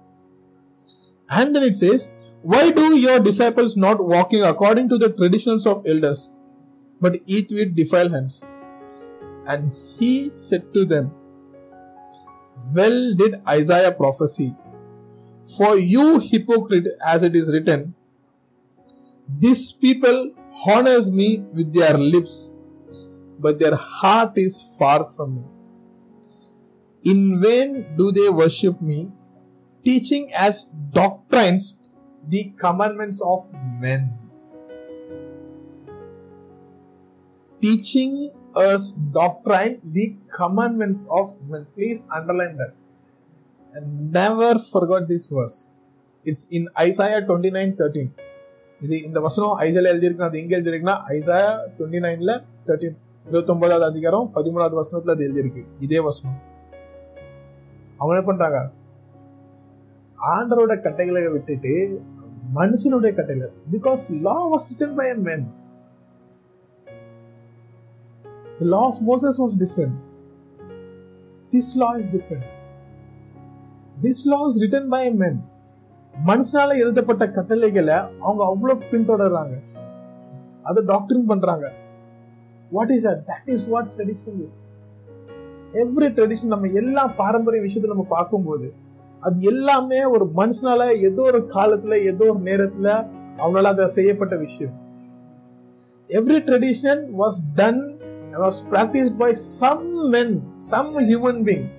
And then it says, Why do your disciples not walking according to the traditions of elders, but eat with defiled hands? And he said to them, Well did Isaiah prophesy, For you hypocrite, as it is written, This people honors me with their lips, but their heart is far from me. In vain do they worship me, teaching as doctrines the commandments of men. Teaching us doctrine the commandments of men. Please underline that. And never forgot this verse. It's in Isaiah 29 13. இது இந்த வசனம் ஐசால எழுதியிருக்கு அது எங்க எழுதியிருக்குன்னா Isaiah twenty நைன்ல thirteen இருபத்தொன்பதாவது அதிகாரம் பதிமூணாவது வசனத்துல அது எழுதியிருக்கு இதே வசனம் அவங்க என்ன பண்றாங்க ஆண்டரோட கட்டைகளை விட்டுட்டு மனுஷனுடைய கட்டைகளை because law was written by human the law of moses was different. This law is different. This law is written by men மனுஷனால எழுதப்பட்ட கட்டளைகளை அவங்க அவ்வளவு பின்தொடர்றாங்க. அதை டாக்டரிங் பண்றாங்க. What is that that is what traditional is every tradition நம்ம எல்லா பாரம்பரிய விஷயத்தை நம்ம பார்க்கும்போது அது எல்லாமே ஒரு மனுஷனால ஏதோ ஒரு காலத்துல ஏதோ ஒரு நேரத்துல அவனால அதை செய்யப்பட்ட விஷயம். Every tradition was done was practice by some men some human being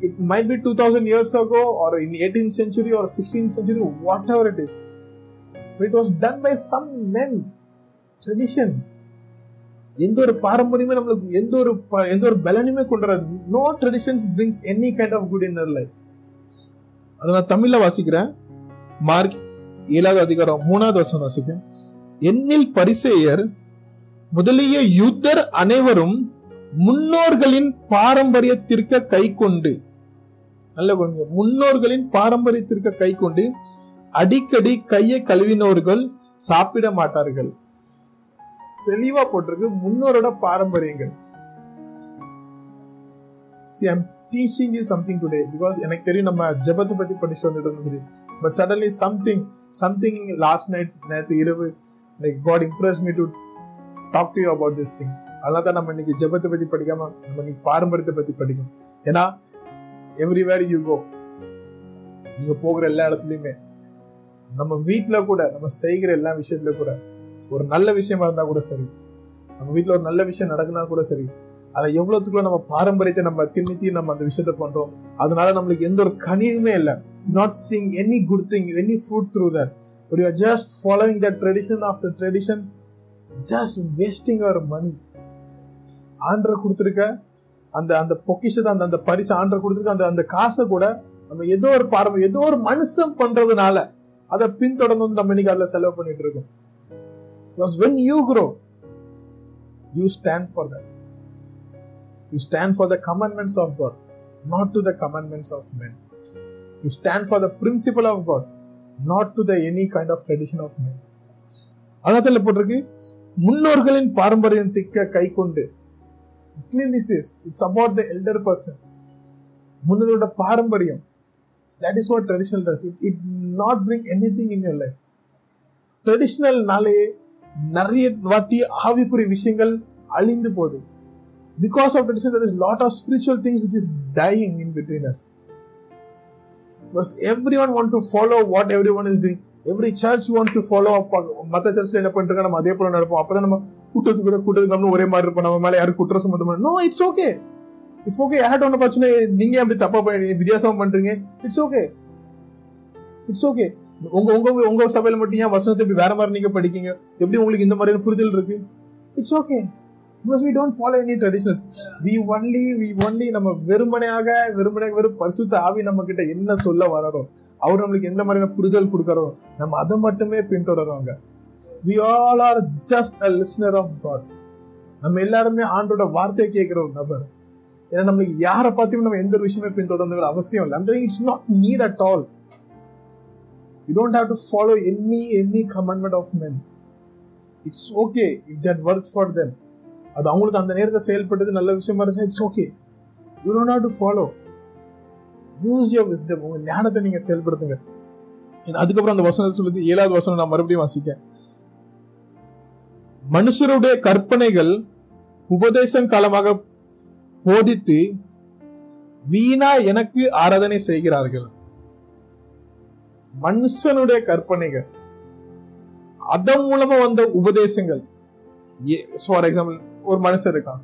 it might be 2000 years ago or in 18th century or 16th century whatever it is. But it was done by some men. Tradition. எந்த ஒரு பாரம்பரியமே நம்மளுக்கு எந்த ஒரு ப- எந்த ஒரு பலனுமே கொண்டு வராது. No traditions brings any kind of good in life அதை நான் தமிழ்ல வாசிக்கிறேன். மார்க் ஏழாவது அதிகாரம் மூணாவது வருஷம் வாசிக்கிறேன் என்னில் பரிசேயர் முதலிய யூத்தர் அனைவரும் முன்னோர்களின் பாரம்பரியத்திற்கு கை கொண்டு நல்ல குழந்தைங்க முன்னோர்களின் பாரம்பரியத்திற்கு கை கொண்டு அடிக்கடி கையை கழுவினோர்கள் சாப்பிட மாட்டார்கள். தெளிவா போட்டிருக்கு முன்னோரோட பாரம்பரியங்கள். Teaching i'm something today because எனக்கு தெரியும் நம்ம ஜபத்தை பத்தி படிச்சுட்டு வந்துட்டு தெரியும் but suddenly something something last night நேற்று இரவு like God impress me to talk to you about this thing அதனால தான் நம்ம இன்னைக்கு ஜபத்தை பத்தி படிக்காம நம்ம இன்னைக்கு பாரம்பரியத்தை பத்தி படிக்கணும். ஏன்னா எவ்ரிவேர் யூ கோ நீங்க போகிற எல்லா இடத்துலயுமே நம்ம வீட்டில் கூட நம்ம செய்கிற எல்லா விஷயத்துல கூட ஒரு நல்ல விஷயமா இருந்தா கூட சரி. நம்ம வீட்டில் ஒரு நல்ல விஷயம் நடக்குனா கூட சரி. அதை எவ்வளவுக்குள்ள நம்ம பாரம்பரியத்தை நம்ம திணித்தி நம்ம அந்த விஷயத்த பண்றோம்? அதனால நம்மளுக்கு எந்த ஒரு கனியுமே இல்லை. Not seeing any good thing any fruit through that but you are just following the tradition after tradition just wasting our money ஆண்டரை கொடுத்துருக்க அந்த அந்த பொக்கிஷத்தை அந்த அந்த பரிசு ஆண்டரை கொடுத்துருக்க அந்த அந்த காசை கூட நம்ம ஏதோ ஒரு பாரம்பரியம் ஏதோ ஒரு மனுஷன் பண்றதுனால அதை பின்தொடர்ந்து வந்து நம்ம இன்னைக்கு அதில் செலவு பண்ணிட்டு இருக்கோம். Because when you grow, you stand for that. You stand for the commandments of God, not to the commandments of men. You stand for the principle of God, not to the any kind of tradition of men. அதான் போட்டிருக்கு முன்னோர்களின் பாரம்பரியம் திக்க கை கொண்டு it's about the elder person முன்னோரோட பாரம்பரியம் that is what traditional dress it it not bring anything in your life ட்ரெடிஷ்னல்னாலே நிறைய வாட்டி ஆவிக்குரிய விஷயங்கள் அழிந்து போகுது because of tradition there is lot of spiritual things which is dying in between us. Because everyone want to follow what everyone is doing. Every church want to follow up மற்ற சர்ச்ல என்ன பண்ணுறாங்க நம்ம அதே போல நடப்போம். அப்பதான் நம்ம கூட்டத்துக்கு கூட கூட்டத்துக்கு நம்ம ஒரே மாதிரி இருப்போம். நம்ம மேலே யாரும் குற்றம் சுமத்த no it's okay it's okay யார்கிட்ட ஒன்று பிரச்சனை நீங்க அப்படி தப்பா பண்ணி வித்தியாசமா பண்றீங்க? இட்ஸ் ஓகே இட்ஸ் ஓகே உங்க உங்க உங்க சபையில மட்டும் ஏன் வசனத்தை இப்படி வேற மாதிரி நீங்க படிக்கீங்க? எப்படி உங்களுக்கு இந்த மாதிரியான புரிதல் இருக்கு? It's okay because we don't follow any traditionals we only we only நம்ம வெறுமனையாக வெறுமனையாக வெறும் பரிசுத்த ஆவி நம்ம கிட்ட என்ன சொல்ல வராரோ அவர் நம்மளுக்கு எந்த மாதிரியான புரிதல் கொடுக்கறோ நம்ம அதை மட்டுமே பின்தொடருவாங்க. We all are just a listener of God நம்ம எல்லாருமே ஆண்டோட வார்த்தையை கேட்கிற ஒரு நபர். ஏன்னா நம்மளுக்கு யாரை பார்த்தும் நம்ம எந்த ஒரு விஷயமே பின்தொடர்ந்துங்கிற அவசியம் இல்லை. It's not need at all you don't have to follow any any commandment of men it's okay if that work for then அது அவங்களுக்கு அந்த நேரத்தை செயல்பட்டது நல்ல விஷயமா இருந்துச்சு it's okay you don't have to follow use your wisdom உங்க ஞானத்தை நீங்க செயல்படுத்துங்க. ஏன்னா அதுக்கப்புறம் அந்த வசனத்தை சொல்லுது ஏழாவது வசனம் நான் மறுபடியும் வாசிக்கேன் மனுஷருடைய கற்பனைகள் உபதேசம் காலமாக போதித்து வீணா எனக்கு ஆராதனை செய்கிறார்கள். மனுஷனுடைய கற்பனைகள் அதன் மூலமா வந்த உபதேசங்கள் ஃபார் எக்ஸாம்பிள் ஒரு மனுஷன் இருக்கான்.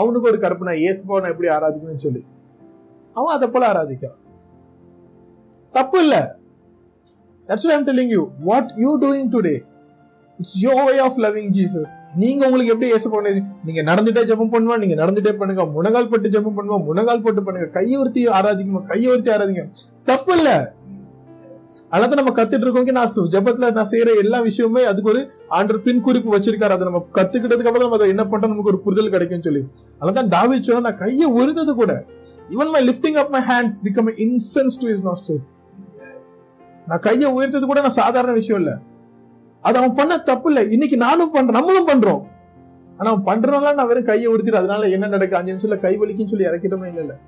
அவனுக்கு ஒரு கற்பனை இயேசுபவனை எப்படி ஆராதிக்கணும்னு சொல்லி. அவன் அதை போல ஆராதிக்கிறான். தப்பு இல்ல. That's I'm telling you what you doing today it's your way of loving Jesus நீங்க உங்களுக்கு எப்படி ஏசு பண்ண நீங்க நடந்துட்டே ஜெபம் பண்ணுவா நீங்க நடந்துட்டே பண்ணுங்க. முனகால் பட்டு ஜெபம் பண்ணுவா முனகால் பட்டு பண்ணுங்க. கையொருத்தி ஆராதிக்குமா கையொருத்தி ஆராதிங்க தப்பு இல்லை. அதனால நம்ம கத்துட்டு இருக்கோம் நான் ஜபத்துல நான் செய்யற எல்லா விஷயமுமே அதுக்கு ஒரு ஆண்டர் பின் குறிப்பு வச்சிருக்காரு. அதை நம்ம கத்துக்கிட்டதுக்கு அப்புறம் நம்ம அதை என்ன பண்றோம் நமக்கு ஒரு புரிதல் கிடைக்கும் சொல்லி. அதனால தாவி சொன்னா நான் கையை உருந்தது கூட even my lifting up my hands become incense to his nostril நான் கையை உயர்த்தது கூட நான் சாதாரண விஷயம் இல்ல. அது அவன் பண்ண தப்பு இல்ல. இன்னைக்கு நானும் பண்றேன் நம்மளும் பண்றோம். ஆனா அவன் பண்றனால நான் வெறும் கையை உறுத்திட்டு அதனால என்ன நடக்கு அஞ்சு நிமிஷத்துல கை வலிக்குன்னு சொல்லி இறக்கிட்டோமே இல்ல.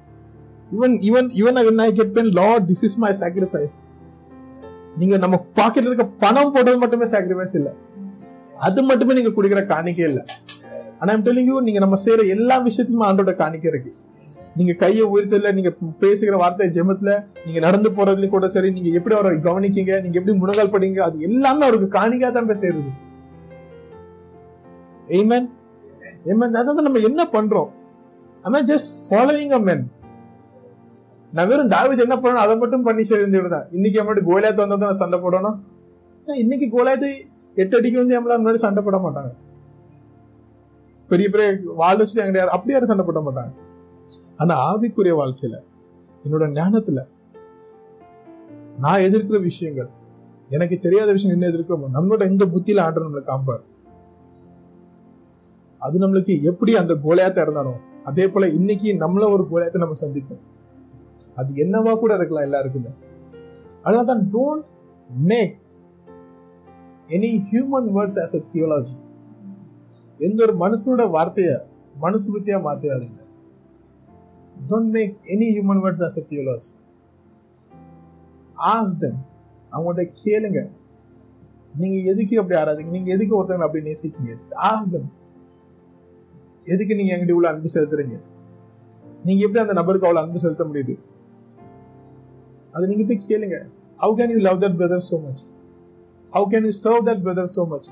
இவன் இவன் இவன் I get pen Lord this is my sacrifice நீங்க நம்ம பாக்கெட்ல இருக்க பணம் போடுறது மட்டுமே சாக்ரிஃபைஸ் இல்ல. அது மட்டுமே நீங்க கொடுக்குற காணிக்கை இல்லை. ஆனா ஐம் டெல்லிங் யூ நீங்க நம்ம செய்யற எல்லா விஷயத்துலயுமே ஆண்டோட காணிக்கை இருக்கு. நீங்க கையை உயர்த்தல நீங்க பேசுகிற வார்த்தை ஜெமத்துல நீங்க நடந்து போறதுலயும் கூட சரி நீங்க எப்படி அவரை கவனிக்கீங்க நீங்க எப்படி முழங்கால் படிங்க அது எல்லாமே அவருக்கு காணிக்கா தான் போய் சேருது. Amen Amen. அதான் நம்ம என்ன பண்றோம்? I just following a men நான் வெறும் தாவீது என்ன பண்ணணும்? அதை மட்டும் பண்ணி சேர்ந்து விடுதான் இன்னைக்கு நம்மளோட கோலியாத்து வந்தால் தான் நான் சண்டை போடணும்? இன்னைக்கு கோலியாத்து எட்டு அடிக்கு வந்து நம்மள முன்னாடி சண்டை போட மாட்டாங்க. பெரிய பெரிய வாழ் வச்சுட்டு எங்க யாரும் அப்படி யாரும் சண்டை போட மாட்டாங்க. ஆனா ஆவிக்குரிய வாழ்க்கையில என்னோட ஞானத்துல நான் எதிர்க்கிற விஷயங்கள் எனக்கு தெரியாத விஷயம் என்ன எதிர்க்கிறோமோ நம்மளோட இந்த புத்தியில ஆண்டு நம்மளுக்கு காம்பார் அது நம்மளுக்கு எப்படி அந்த கோலையாத்த இருந்தாலும் அதே போல இன்னைக்கு நம்மள ஒரு கோலையத்தை நம்ம சந்திப்போம். அது என்னவா கூட இருக்கலாம் எல்லாருக்குமே. அதனால தான் don't make any human words as a theology எந்த ஒரு மனுஷனோட வார்த்தையை மனுசுபத்தியா மாத்திராதீங்க. Don't make any human words as a theology as them அவங்கள்ட்ட கேளுங்க. நீங்க எதுக்கு அப்படி ஆராதிங்க நீங்க எதுக்கு ஒருத்தவங்க அப்படி நேசிக்கீங்க ஆஸ் தெம் எதுக்கு நீங்க எங்கிட்ட இவ்வளவு அன்பு செலுத்துறீங்க? நீங்க எப்படி அந்த நபருக்கு அவ்வளவு அன்பு செலுத்த முடியுது? அது நீங்க போய் கேளுங்க. How can you love that brother so much how can you serve that brother so much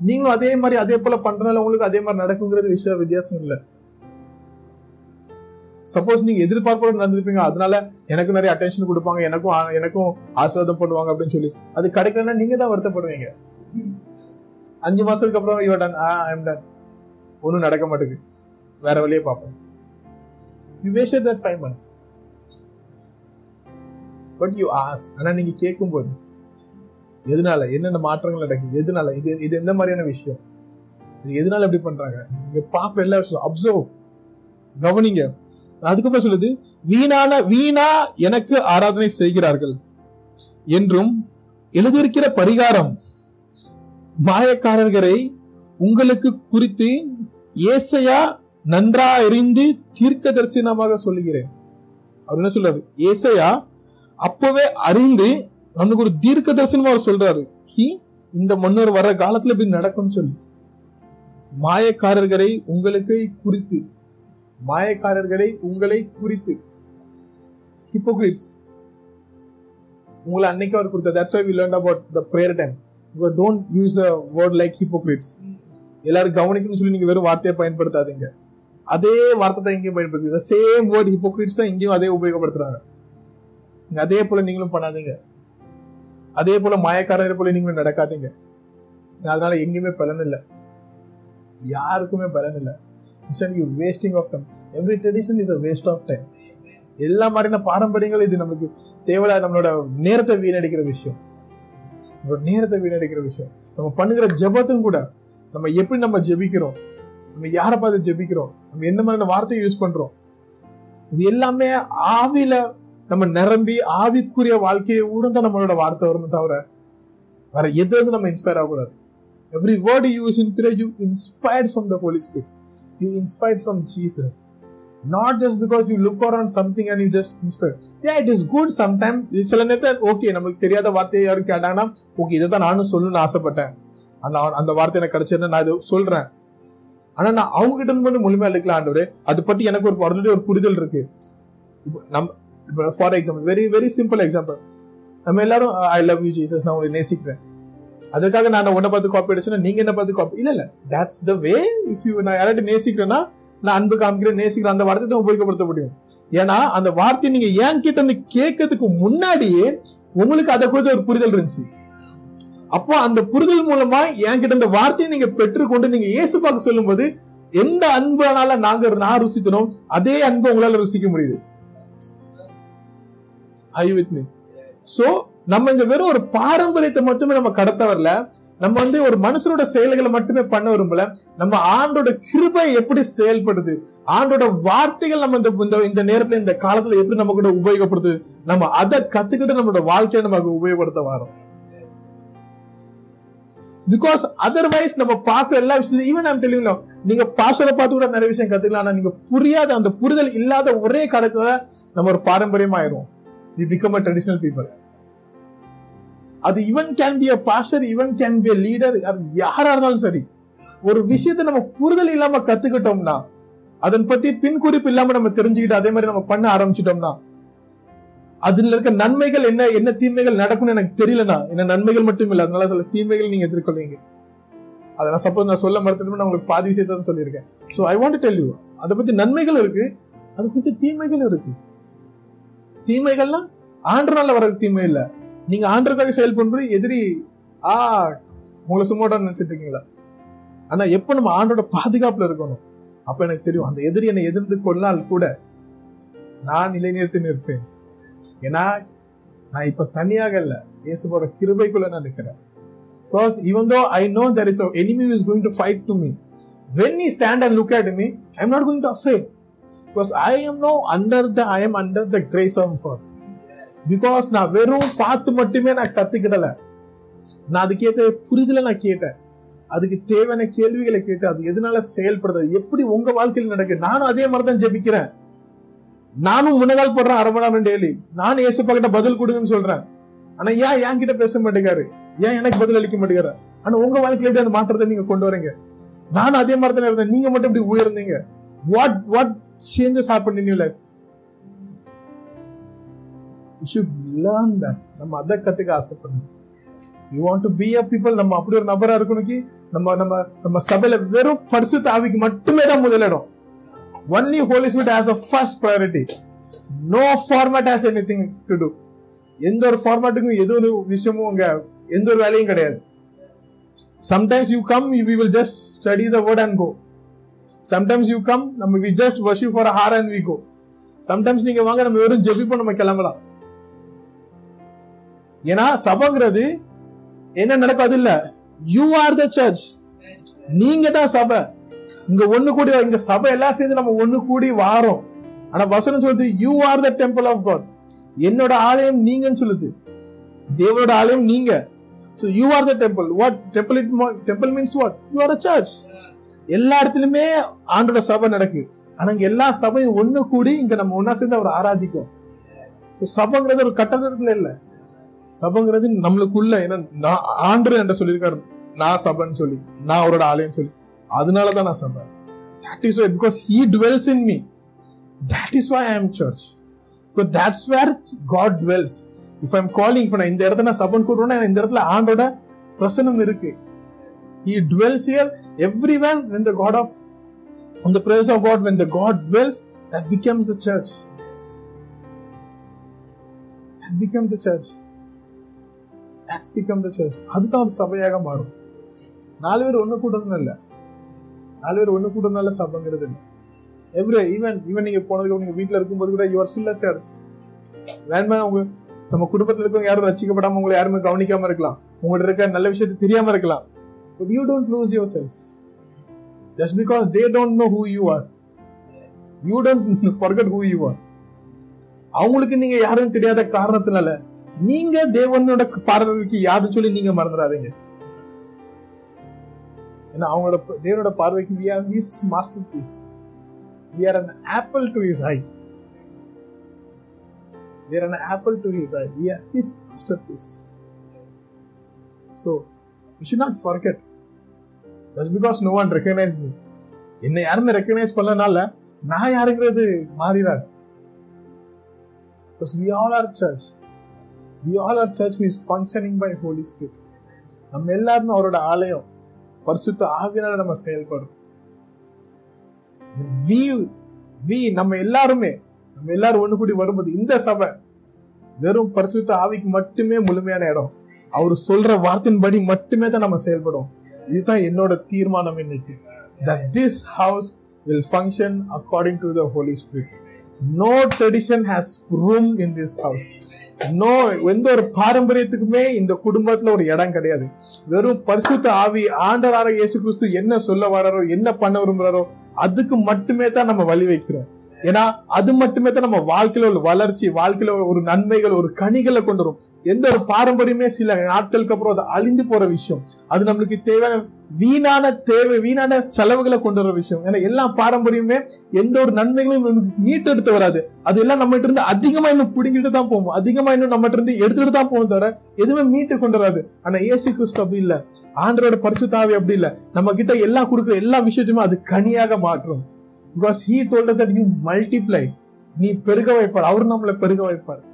நீங்களும் அதே மாதிரி அதே போல பண்றதுனால உங்களுக்கு அதே மாதிரி நடக்குங்கிறது விஷயம் வித்தியாசம் இல்லை. சப்போஸ் நீங்க எதிர்பார்ப்போட நடந்திருப்பீங்க அதனால எனக்கு நிறைய அட்டென்ஷன் கொடுப்பாங்க எனக்கும் ஆ- எனக்கும் ஆசீர்வாதம் பண்ணுவாங்க அப்படின்னு சொல்லி. அது கிடைக்கலன்னா நீங்க தான் வருத்தப்படுவீங்க. அஞ்சு மாசத்துக்கு அப்புறம் இவ டன் ஆ ஐம் டன் ஒன்றும் நடக்க மாட்டேங்குது. வேற வழியே பார்ப்போம். You waste that five months but you ask ஆனால் நீங்கள் கேட்கும்போது எதனால? என்னென்ன மாற்றங்கள் நடக்குது? எதனால? இது இது எந்த மாதிரியான விஷயம். இது எதனால எப்படி பண்றாங்க? நீங்க பாக்குற எல்லா விஷயம் அப்சர்வ் கவனிங்க. அதுக்கப்புறம் சொல்லுது வீணான வீணா எனக்கு ஆராதனை செய்கிறார்கள். என்றும் எழுதியிருக்கிற பரிகாரம் மாயக்காரர்களை உங்களுக்கு குறித்து ஏசையா நன்றா அறிந்து தீர்க்க தரிசனமாக சொல்லுகிறேன். அவர் என்ன சொல்றாரு? ஏசையா அப்பவே அறிந்து நம்மளுக்கு ஒரு தீர்க்க தரிசனமா அவர் சொல்றாரு. கி இந்த மன்னர் வர காலத்துல இப்படி நடக்கும்னு சொல்லி. மாயக்காரர்களை உங்களுக்கு குறித்து. மாயக்காரர்களை உங்களை குறித்து. ஹிப்போகிரிட்ஸ் உங்களை அன்னைக்கு அவர் கொடுத்த that's why we learn about the prayer time don't use a word like hypocrites எல்லாரும் கவனிக்கணும்னு சொல்லி நீங்க வெறும் வார்த்தையை பயன்படுத்தாதீங்க. அதே வார்த்தை தான் இங்கேயும் பயன்படுத்துது. சேம் வேர்ட் ஹிப்போகிரிட்ஸ் தான் இங்கேயும் அதே உபயோகப்படுத்துறாங்க. அதே போல நீங்களும் பண்ணாதீங்க. அதே போல மாயக்காரரை போல நீங்களும் நடக்காதீங்க. அதனால எங்கேயுமே பலன் இல்லை. யாருக்குமே பலன் இல்லை. You wasting of time every tradition is a waste of time எல்லா மாதிரியான பாரம்பரியங்களும் இது நமக்கு தேவையில்லாத நம்மளோட நேரத்தை வீணடிக்கிற விஷயம். நம்மளோட நேரத்தை வீணடிக்கிற விஷயம். நம்ம பண்ணுகிற ஜெபத்தும் கூட நம்ம எப்படி நம்ம ஜெபிக்கிறோம்? நம்ம யாரை பார்த்து ஜெபிக்கிறோம்? நம்ம எந்த மாதிரியான வார்த்தையை யூஸ் பண்றோம்? இது எல்லாமே ஆவியில நம்ம நிரம்பி ஆவிக்குரிய வாழ்க்கையை தான் நம்மளோட வார்த்தை வரும் தவிர வேற எது வந்து நம்ம இன்ஸ்பயர் ஆகக்கூடாது? எவ்ரி வேர்ட் யூஸ் இன் பிற you inspired from the Holy Spirit you inspired from Jesus not just because you look around something and you just inspired A it is good sometime சில நேரத்தில் okay நமக்கு தெரியாத வார்த்தையை யாரும் கேட்டாங்கன்னா okay இதை தான் நானும் சொல்லணும்னு ஆசைப்பட்டேன். அந்த அந்த வார்த்தை எனக்கு கிடைச்சிருந்தா நான் இதை சொல்றேன். ஆனா நான் அவங்க கிட்ட இருந்து மட்டும் முழுமையா எடுக்கலாம் ஆண்டவரே. அது பத்தி எனக்கு ஒரு ஆல்ரெடி ஒரு புரிதல் இருக்கு. இப்போ நம்ம இப்போ for example very very simple example நம்ம எல்லாரும் ஐ லவ் யூ ஜீசஸ் நான் உங்களை நேசிக்கிறேன். அதுக்காக நான் உன்னை பார்த்து காப்பி அடிச்சேன்னா நீங்க என்ன பார்த்து காப்பி இல்ல இல்ல. That's the way if you நான் யாராட்டி நேசிக்கிறேன்னா நான் அன்பு காமிக்கிறேன் நேசிக்கிறேன். அந்த வார்த்தை தான் உபயோகப்படுத்த முடியும். ஏன்னா அந்த வார்த்தையை நீங்க ஏன் கிட்ட வந்து கேட்கறதுக்கு முன்னாடியே உங்களுக்கு அதை குறித்து ஒரு புரிதல் இருந்துச்சு. அப்போ அந்த புரிதல் மூலமா என்கிட்ட இந்த வார்த்தையை நீங்க பெற்றுக்கொண்டு நீங்க இயேசு பார்க்க சொல்லும்போது எந்த அன்பானால நாங்க நான் ருசித்தனோம் அதே அன்பு உங்களால ருசிக்க முடியுது. ஐ வித் மீ சோ நம்ம இந்த வெறும் ஒரு பாரம்பரியத்தை மட்டுமே நம்ம கடத்த வரல. நம்ம வந்து ஒரு மனுஷனோட செயல்களை மட்டுமே பண்ண விரும்பல. நம்ம ஆண்டோட கிருபை எப்படி செயல்படுது? ஆண்டோட வார்த்தைகள் நம்ம இந்த இந்த இந்த நேரத்துல இந்த காலத்துல எப்படி நம்ம கூட உபயோகப்படுது? நம்ம அதை கத்துக்கிட்டு நம்மளோட வாழ்க்கையை நமக்கு உபயோகப்படுத்த வரோம். பிகாஸ் அதர்வைஸ் நம்ம பார்க்குற எல்லா விஷயத்தையும் ஈவன் ஐம் தெளிவுல நீங்க பாஸ்டரை பார்த்து கூட நிறைய விஷயம் கத்துக்கலாம் ஆனா நீங்க புரியாத அந்த புரிதல் இல்லாத ஒரே காலத்துல நம்ம ஒரு பாரம்பரியமாயிரும். We become a traditional people அது even can be a pastor even can be a leader யாரா இருந்தாலும் சரி ஒரு விஷயத்தை நம்ம புரிதல் இல்லாம கத்துக்கிட்டோம்னா அதன் பத்தி பின் குறிப்பு இல்லாம நம்ம தெரிஞ்சுக்கிட்டு அதே மாதிரி நம்ம பண்ண ஆரம்பிச்சிட்டோம்னா அதுல இருக்க நன்மைகள் என்ன என்ன தீமைகள் நடக்கும்னு எனக்கு தெரியலனா என்ன நன்மைகள் மட்டும் இல்ல அதனால சில தீமைகள் நீங்க எதிர்கொள்வீங்க. அதெல்லாம் சப்போஸ் நான் சொல்ல மறுத்துட்டு நான் உங்களுக்கு பாதி விஷயத்தான் சொல்லியிருக்கேன். So I want tell you அதை பத்தி நன்மைகள் இருக்கு அது குறித்து தீமைகள் இருக்கு. தீமைகள்லாம் ஆண்டனால வர தீமை இல்லை. நீங்க ஆண்டருக்காக செயல்படுறது எதிரி ஆ உங்களை சும்மாட்டா நினைச்சிட்டு இருக்கீங்களா? ஆனா எப்ப நம்ம ஆண்டோட பாதுகாப்புல இருக்கணும்? அப்ப எனக்கு தெரியும் அந்த எதிரி என்னை எதிர்த்து கொள்ளால் கூட நான் நிலைநிறுத்தி நிற்பேன். ஏன்னா நான் இப்ப தனியாக இல்ல. இயேசுவோட கிருபைக்குள்ள நான் நிற்கிறேன். Because even though I know there is enemy is going to fight to me when me, stand and look at me I am not going to afraid because I am no under the I am under the grace of God because நான் வெறும் பார்த்து மட்டுமே நான் கத்துக்கிடல. நான் அதுக்கேற்ற புரிதல நான் கேட்டேன். அதுக்கு தேவையான கேள்விகளை கேட்டு அது எதனால செயல்படுது? எப்படி உங்க வாழ்க்கையில் நடக்கு நானும் அதே மாதிரி தான் ஜெபிக்கிறேன். நானும் முன்னகால் போடுறேன் அரை மணி நேரம் டெய்லி நானும் ஏசப்பா கிட்ட பதில் கொடுங்கன்னு சொல்றேன். ஆனா ஏன் என் கிட்ட பேச மாட்டேங்காரு? ஏன் எனக்கு பதில் அளிக்க மாட்டேங்காரு? ஆனா உங்க வாழ்க்கையில எப்படி அந்த மாற்றத்தை நீங்க கொண்டு வரீங்க? நானும் அதே மாதிரி தானே இருந்தேன். நீங்க மட்டும் இப்படி உயர்ந்தீங்க? What what changes happen in you life you should learn that நம்ம அதை கற்றுக்க ஆசைப்படணும். You want to be a people நம்ம அப்படி ஒரு நபரா இருக்கணும் நம்ம நம்ம நம்ம சபையில் வெறும் பரிசு தாவிக்கு மட்டுமே தான் முதலிடம். Only holy spirit as a first priority no format as anything to do எந்த ஒரு ஃபார்மேட்டுக்கும் எது ஒரு விஷயமும் உங்க எந்த ஒரு வேலையும் கிடையாது. Sometimes you come you will just study the word and go sometimes you come நம்ம we just worship for hour and we go sometimes நீங்க வாங்க நம்ம வெறும் ஜெபிப்போம் நம்ம கிளம்பலாம். ஏன்னா சபைங்கிறது என்ன நடக்காது இல்ல. யூ ஆர் த சர்ச் நீங்க தான் சபை. இங்க ஒண்ணு கூடி இங்க சபை எல்லாம் சேர்ந்து நம்ம ஒண்ணு கூடி வாரோம். ஆனா வசனம் சொல்லுது you are the temple of God என்னோட ஆலயம் நீங்கன்னு சொல்லுது. தேவனோட ஆலயம் நீங்க. So you are the temple what temple it temple means what you are a church எல்லா இடத்துலயுமே ஆண்டோட சபை நடக்கு ஆனா இங்க எல்லா சபையும் ஒண்ணு கூடி இங்க நம்ம ஒன்னா சேர்ந்து அவர் ஆராதிக்கும் சபைங்கிறது ஒரு கட்டடத்துல இல்ல. சபைங்கிறது நம்மளுக்குள்ள ஏன்னா நான் ஆண்டு என்ற சொல்லியிருக்காரு. நான் சபைன்னு சொல்லி நான் அவரோட ஆலயம் சொல்லி. அதனாலதான் நான் சபை. That is because he dwells in me that is why I am church Because that's where God dwells if I'm calling if நான் இந்த இடத்துல நான் சபன் கூடுறேன்னா இந்த இடத்துல ஆண்டோட பிரசனம் இருக்குது He dwells here. Everywhere when the God of on the presence of God, when the God dwells, that becomes the church. That becomes the church. That's become the church. அதுதான் ஒரு சபையாக மாறும். நாலு பேர் ஒண்ணு கூட்டணும் இல்லை. நாலு பேர் ஒண்ணு கூட்டணும்னால சபைங்கிறது இல்லை. எவ்ரி ஈவன் ஈவன் நீங்க போனதுக்கு நீங்க வீட்டில் இருக்கும்போது கூட யுவர் ஸ்டில் சர்ச் வேணுமே உங்க நம்ம குடும்பத்துல இருக்கவங்க யாரும் ரசிக்கப்படாம உங்களை யாருமே கவனிக்காம இருக்கலாம். உங்கள்கிட்ட இருக்க நல்ல விஷயத்தை தெரியாம இருக்கலாம். But you don't lose yourself. Self just because they don't know who you are you don't forget who you are அவங்களுக்கு நீங்க யாருன்னு தெரியாத காரணத்தினால நீங்க தேவனோட பார்வைக்கு யாருன்னு சொல்லி நீங்க மறந்துடாதீங்க ஏன்னா அவங்களோட தேவனோட பார்வைக்கு we are his masterpiece we are an apple to his eye. We an apple to his eye we are his masterpiece so we should not forget. Just because no one recognized me என்னை யாருமே recognize பண்ணனால நான் யாருங்கிறது மாறிடாது. Because we all are church we all are church we functioning by holy spirit நம்ம எல்லாருமே அவரோட ஆலயம் பரிசுத்த ஆவியனால நம்ம செயல்படும் வி வி நம்ம எல்லாருமே நம்ம எல்லாரும் ஒண்ணு கூடி வரும்போது இந்த சபை வெறும் பரிசுத்த ஆவிக்கு மட்டுமே முழுமையான இடம். அவர் சொல்ற வார்த்தையின்படி மட்டுமே தான் நம்ம செயல்படும் இதுதான் என்னோட தீர்மானம் இன்னைக்கு that this house will function according to the Holy Spirit. No tradition has room in this house. No எந்த ஒரு பாரம்பரியத்துக்குமே இந்த குடும்பத்துல ஒரு இடம் கிடையாது வெறும் பரிசுத்த ஆவி ஆண்டரார இயேசு கிறிஸ்து என்ன சொல்ல வராரோ என்ன பண்ண விரும்புறாரோ அதுக்கு மட்டுமே தான் நம்ம வழி வைக்கிறோம் ஏன்னா அது மட்டுமே தான் நம்ம வாழ்க்கையில ஒரு வளர்ச்சி வாழ்க்கையில ஒரு நன்மைகள் ஒரு கனிகளை கொண்டு வரும். எந்த ஒரு பாரம்பரியமே சில நாட்களுக்கு அப்புறம் அது அழிந்து போற விஷயம். அது நம்மளுக்கு தேவையான வீணான தேவை வீணான செலவுகளை கொண்டு வர விஷயம். ஏன்னா எல்லா பாரம்பரியமே எந்த ஒரு நன்மைகளும் நமக்கு மீட்டெடுத்து வராது. அது எல்லாம் நம்ம இருந்து அதிகமா இன்னும் பிடிங்கிட்டு தான் போகும். அதிகமா இன்னும் நம்ம இருந்து எடுத்துட்டு தான் போகும் தவிர எதுவுமே மீட்டு கொண்டு வராது. ஆனா ஏசு கிறிஸ்து அப்படி இல்லை. ஆண்டரோட பரிசுத்தாவி அப்படி இல்லை. நம்ம கிட்ட எல்லாம் கொடுக்குற எல்லா விஷயத்தையுமே அது கனியாக மாற்றும். Because he told us that you multiply நீ பெருக வைப்பார். அவர் நம்மளை பெருக வைப்பார்.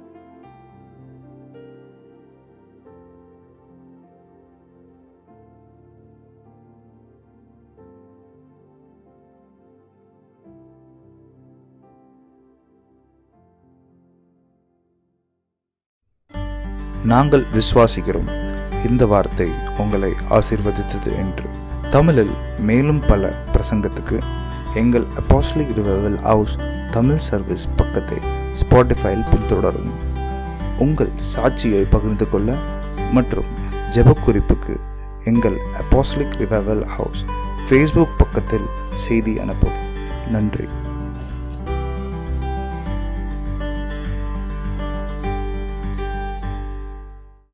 நாங்கள் விசுவாசிக்கிறோம். இந்த வார்த்தை உங்களை ஆசிர்வதித்தது என்று. தமிழில் மேலும் பல பிரசங்கத்துக்கு எங்கள் apostolic revival house Tamil service பக்கத்தை ஸ்பாட்டிஃபைல் பின்தொடரும். உங்கள் சாட்சியை பகிர்ந்து கொள்ள மற்றும் ஜெபக்குறிப்புக்கு எங்கள் அப்போஸ்லிக் ரிவைவல் ஹவுஸ் ஃபேஸ்புக் பக்கத்தில் செய்தி அனுப்பவும். நன்றி.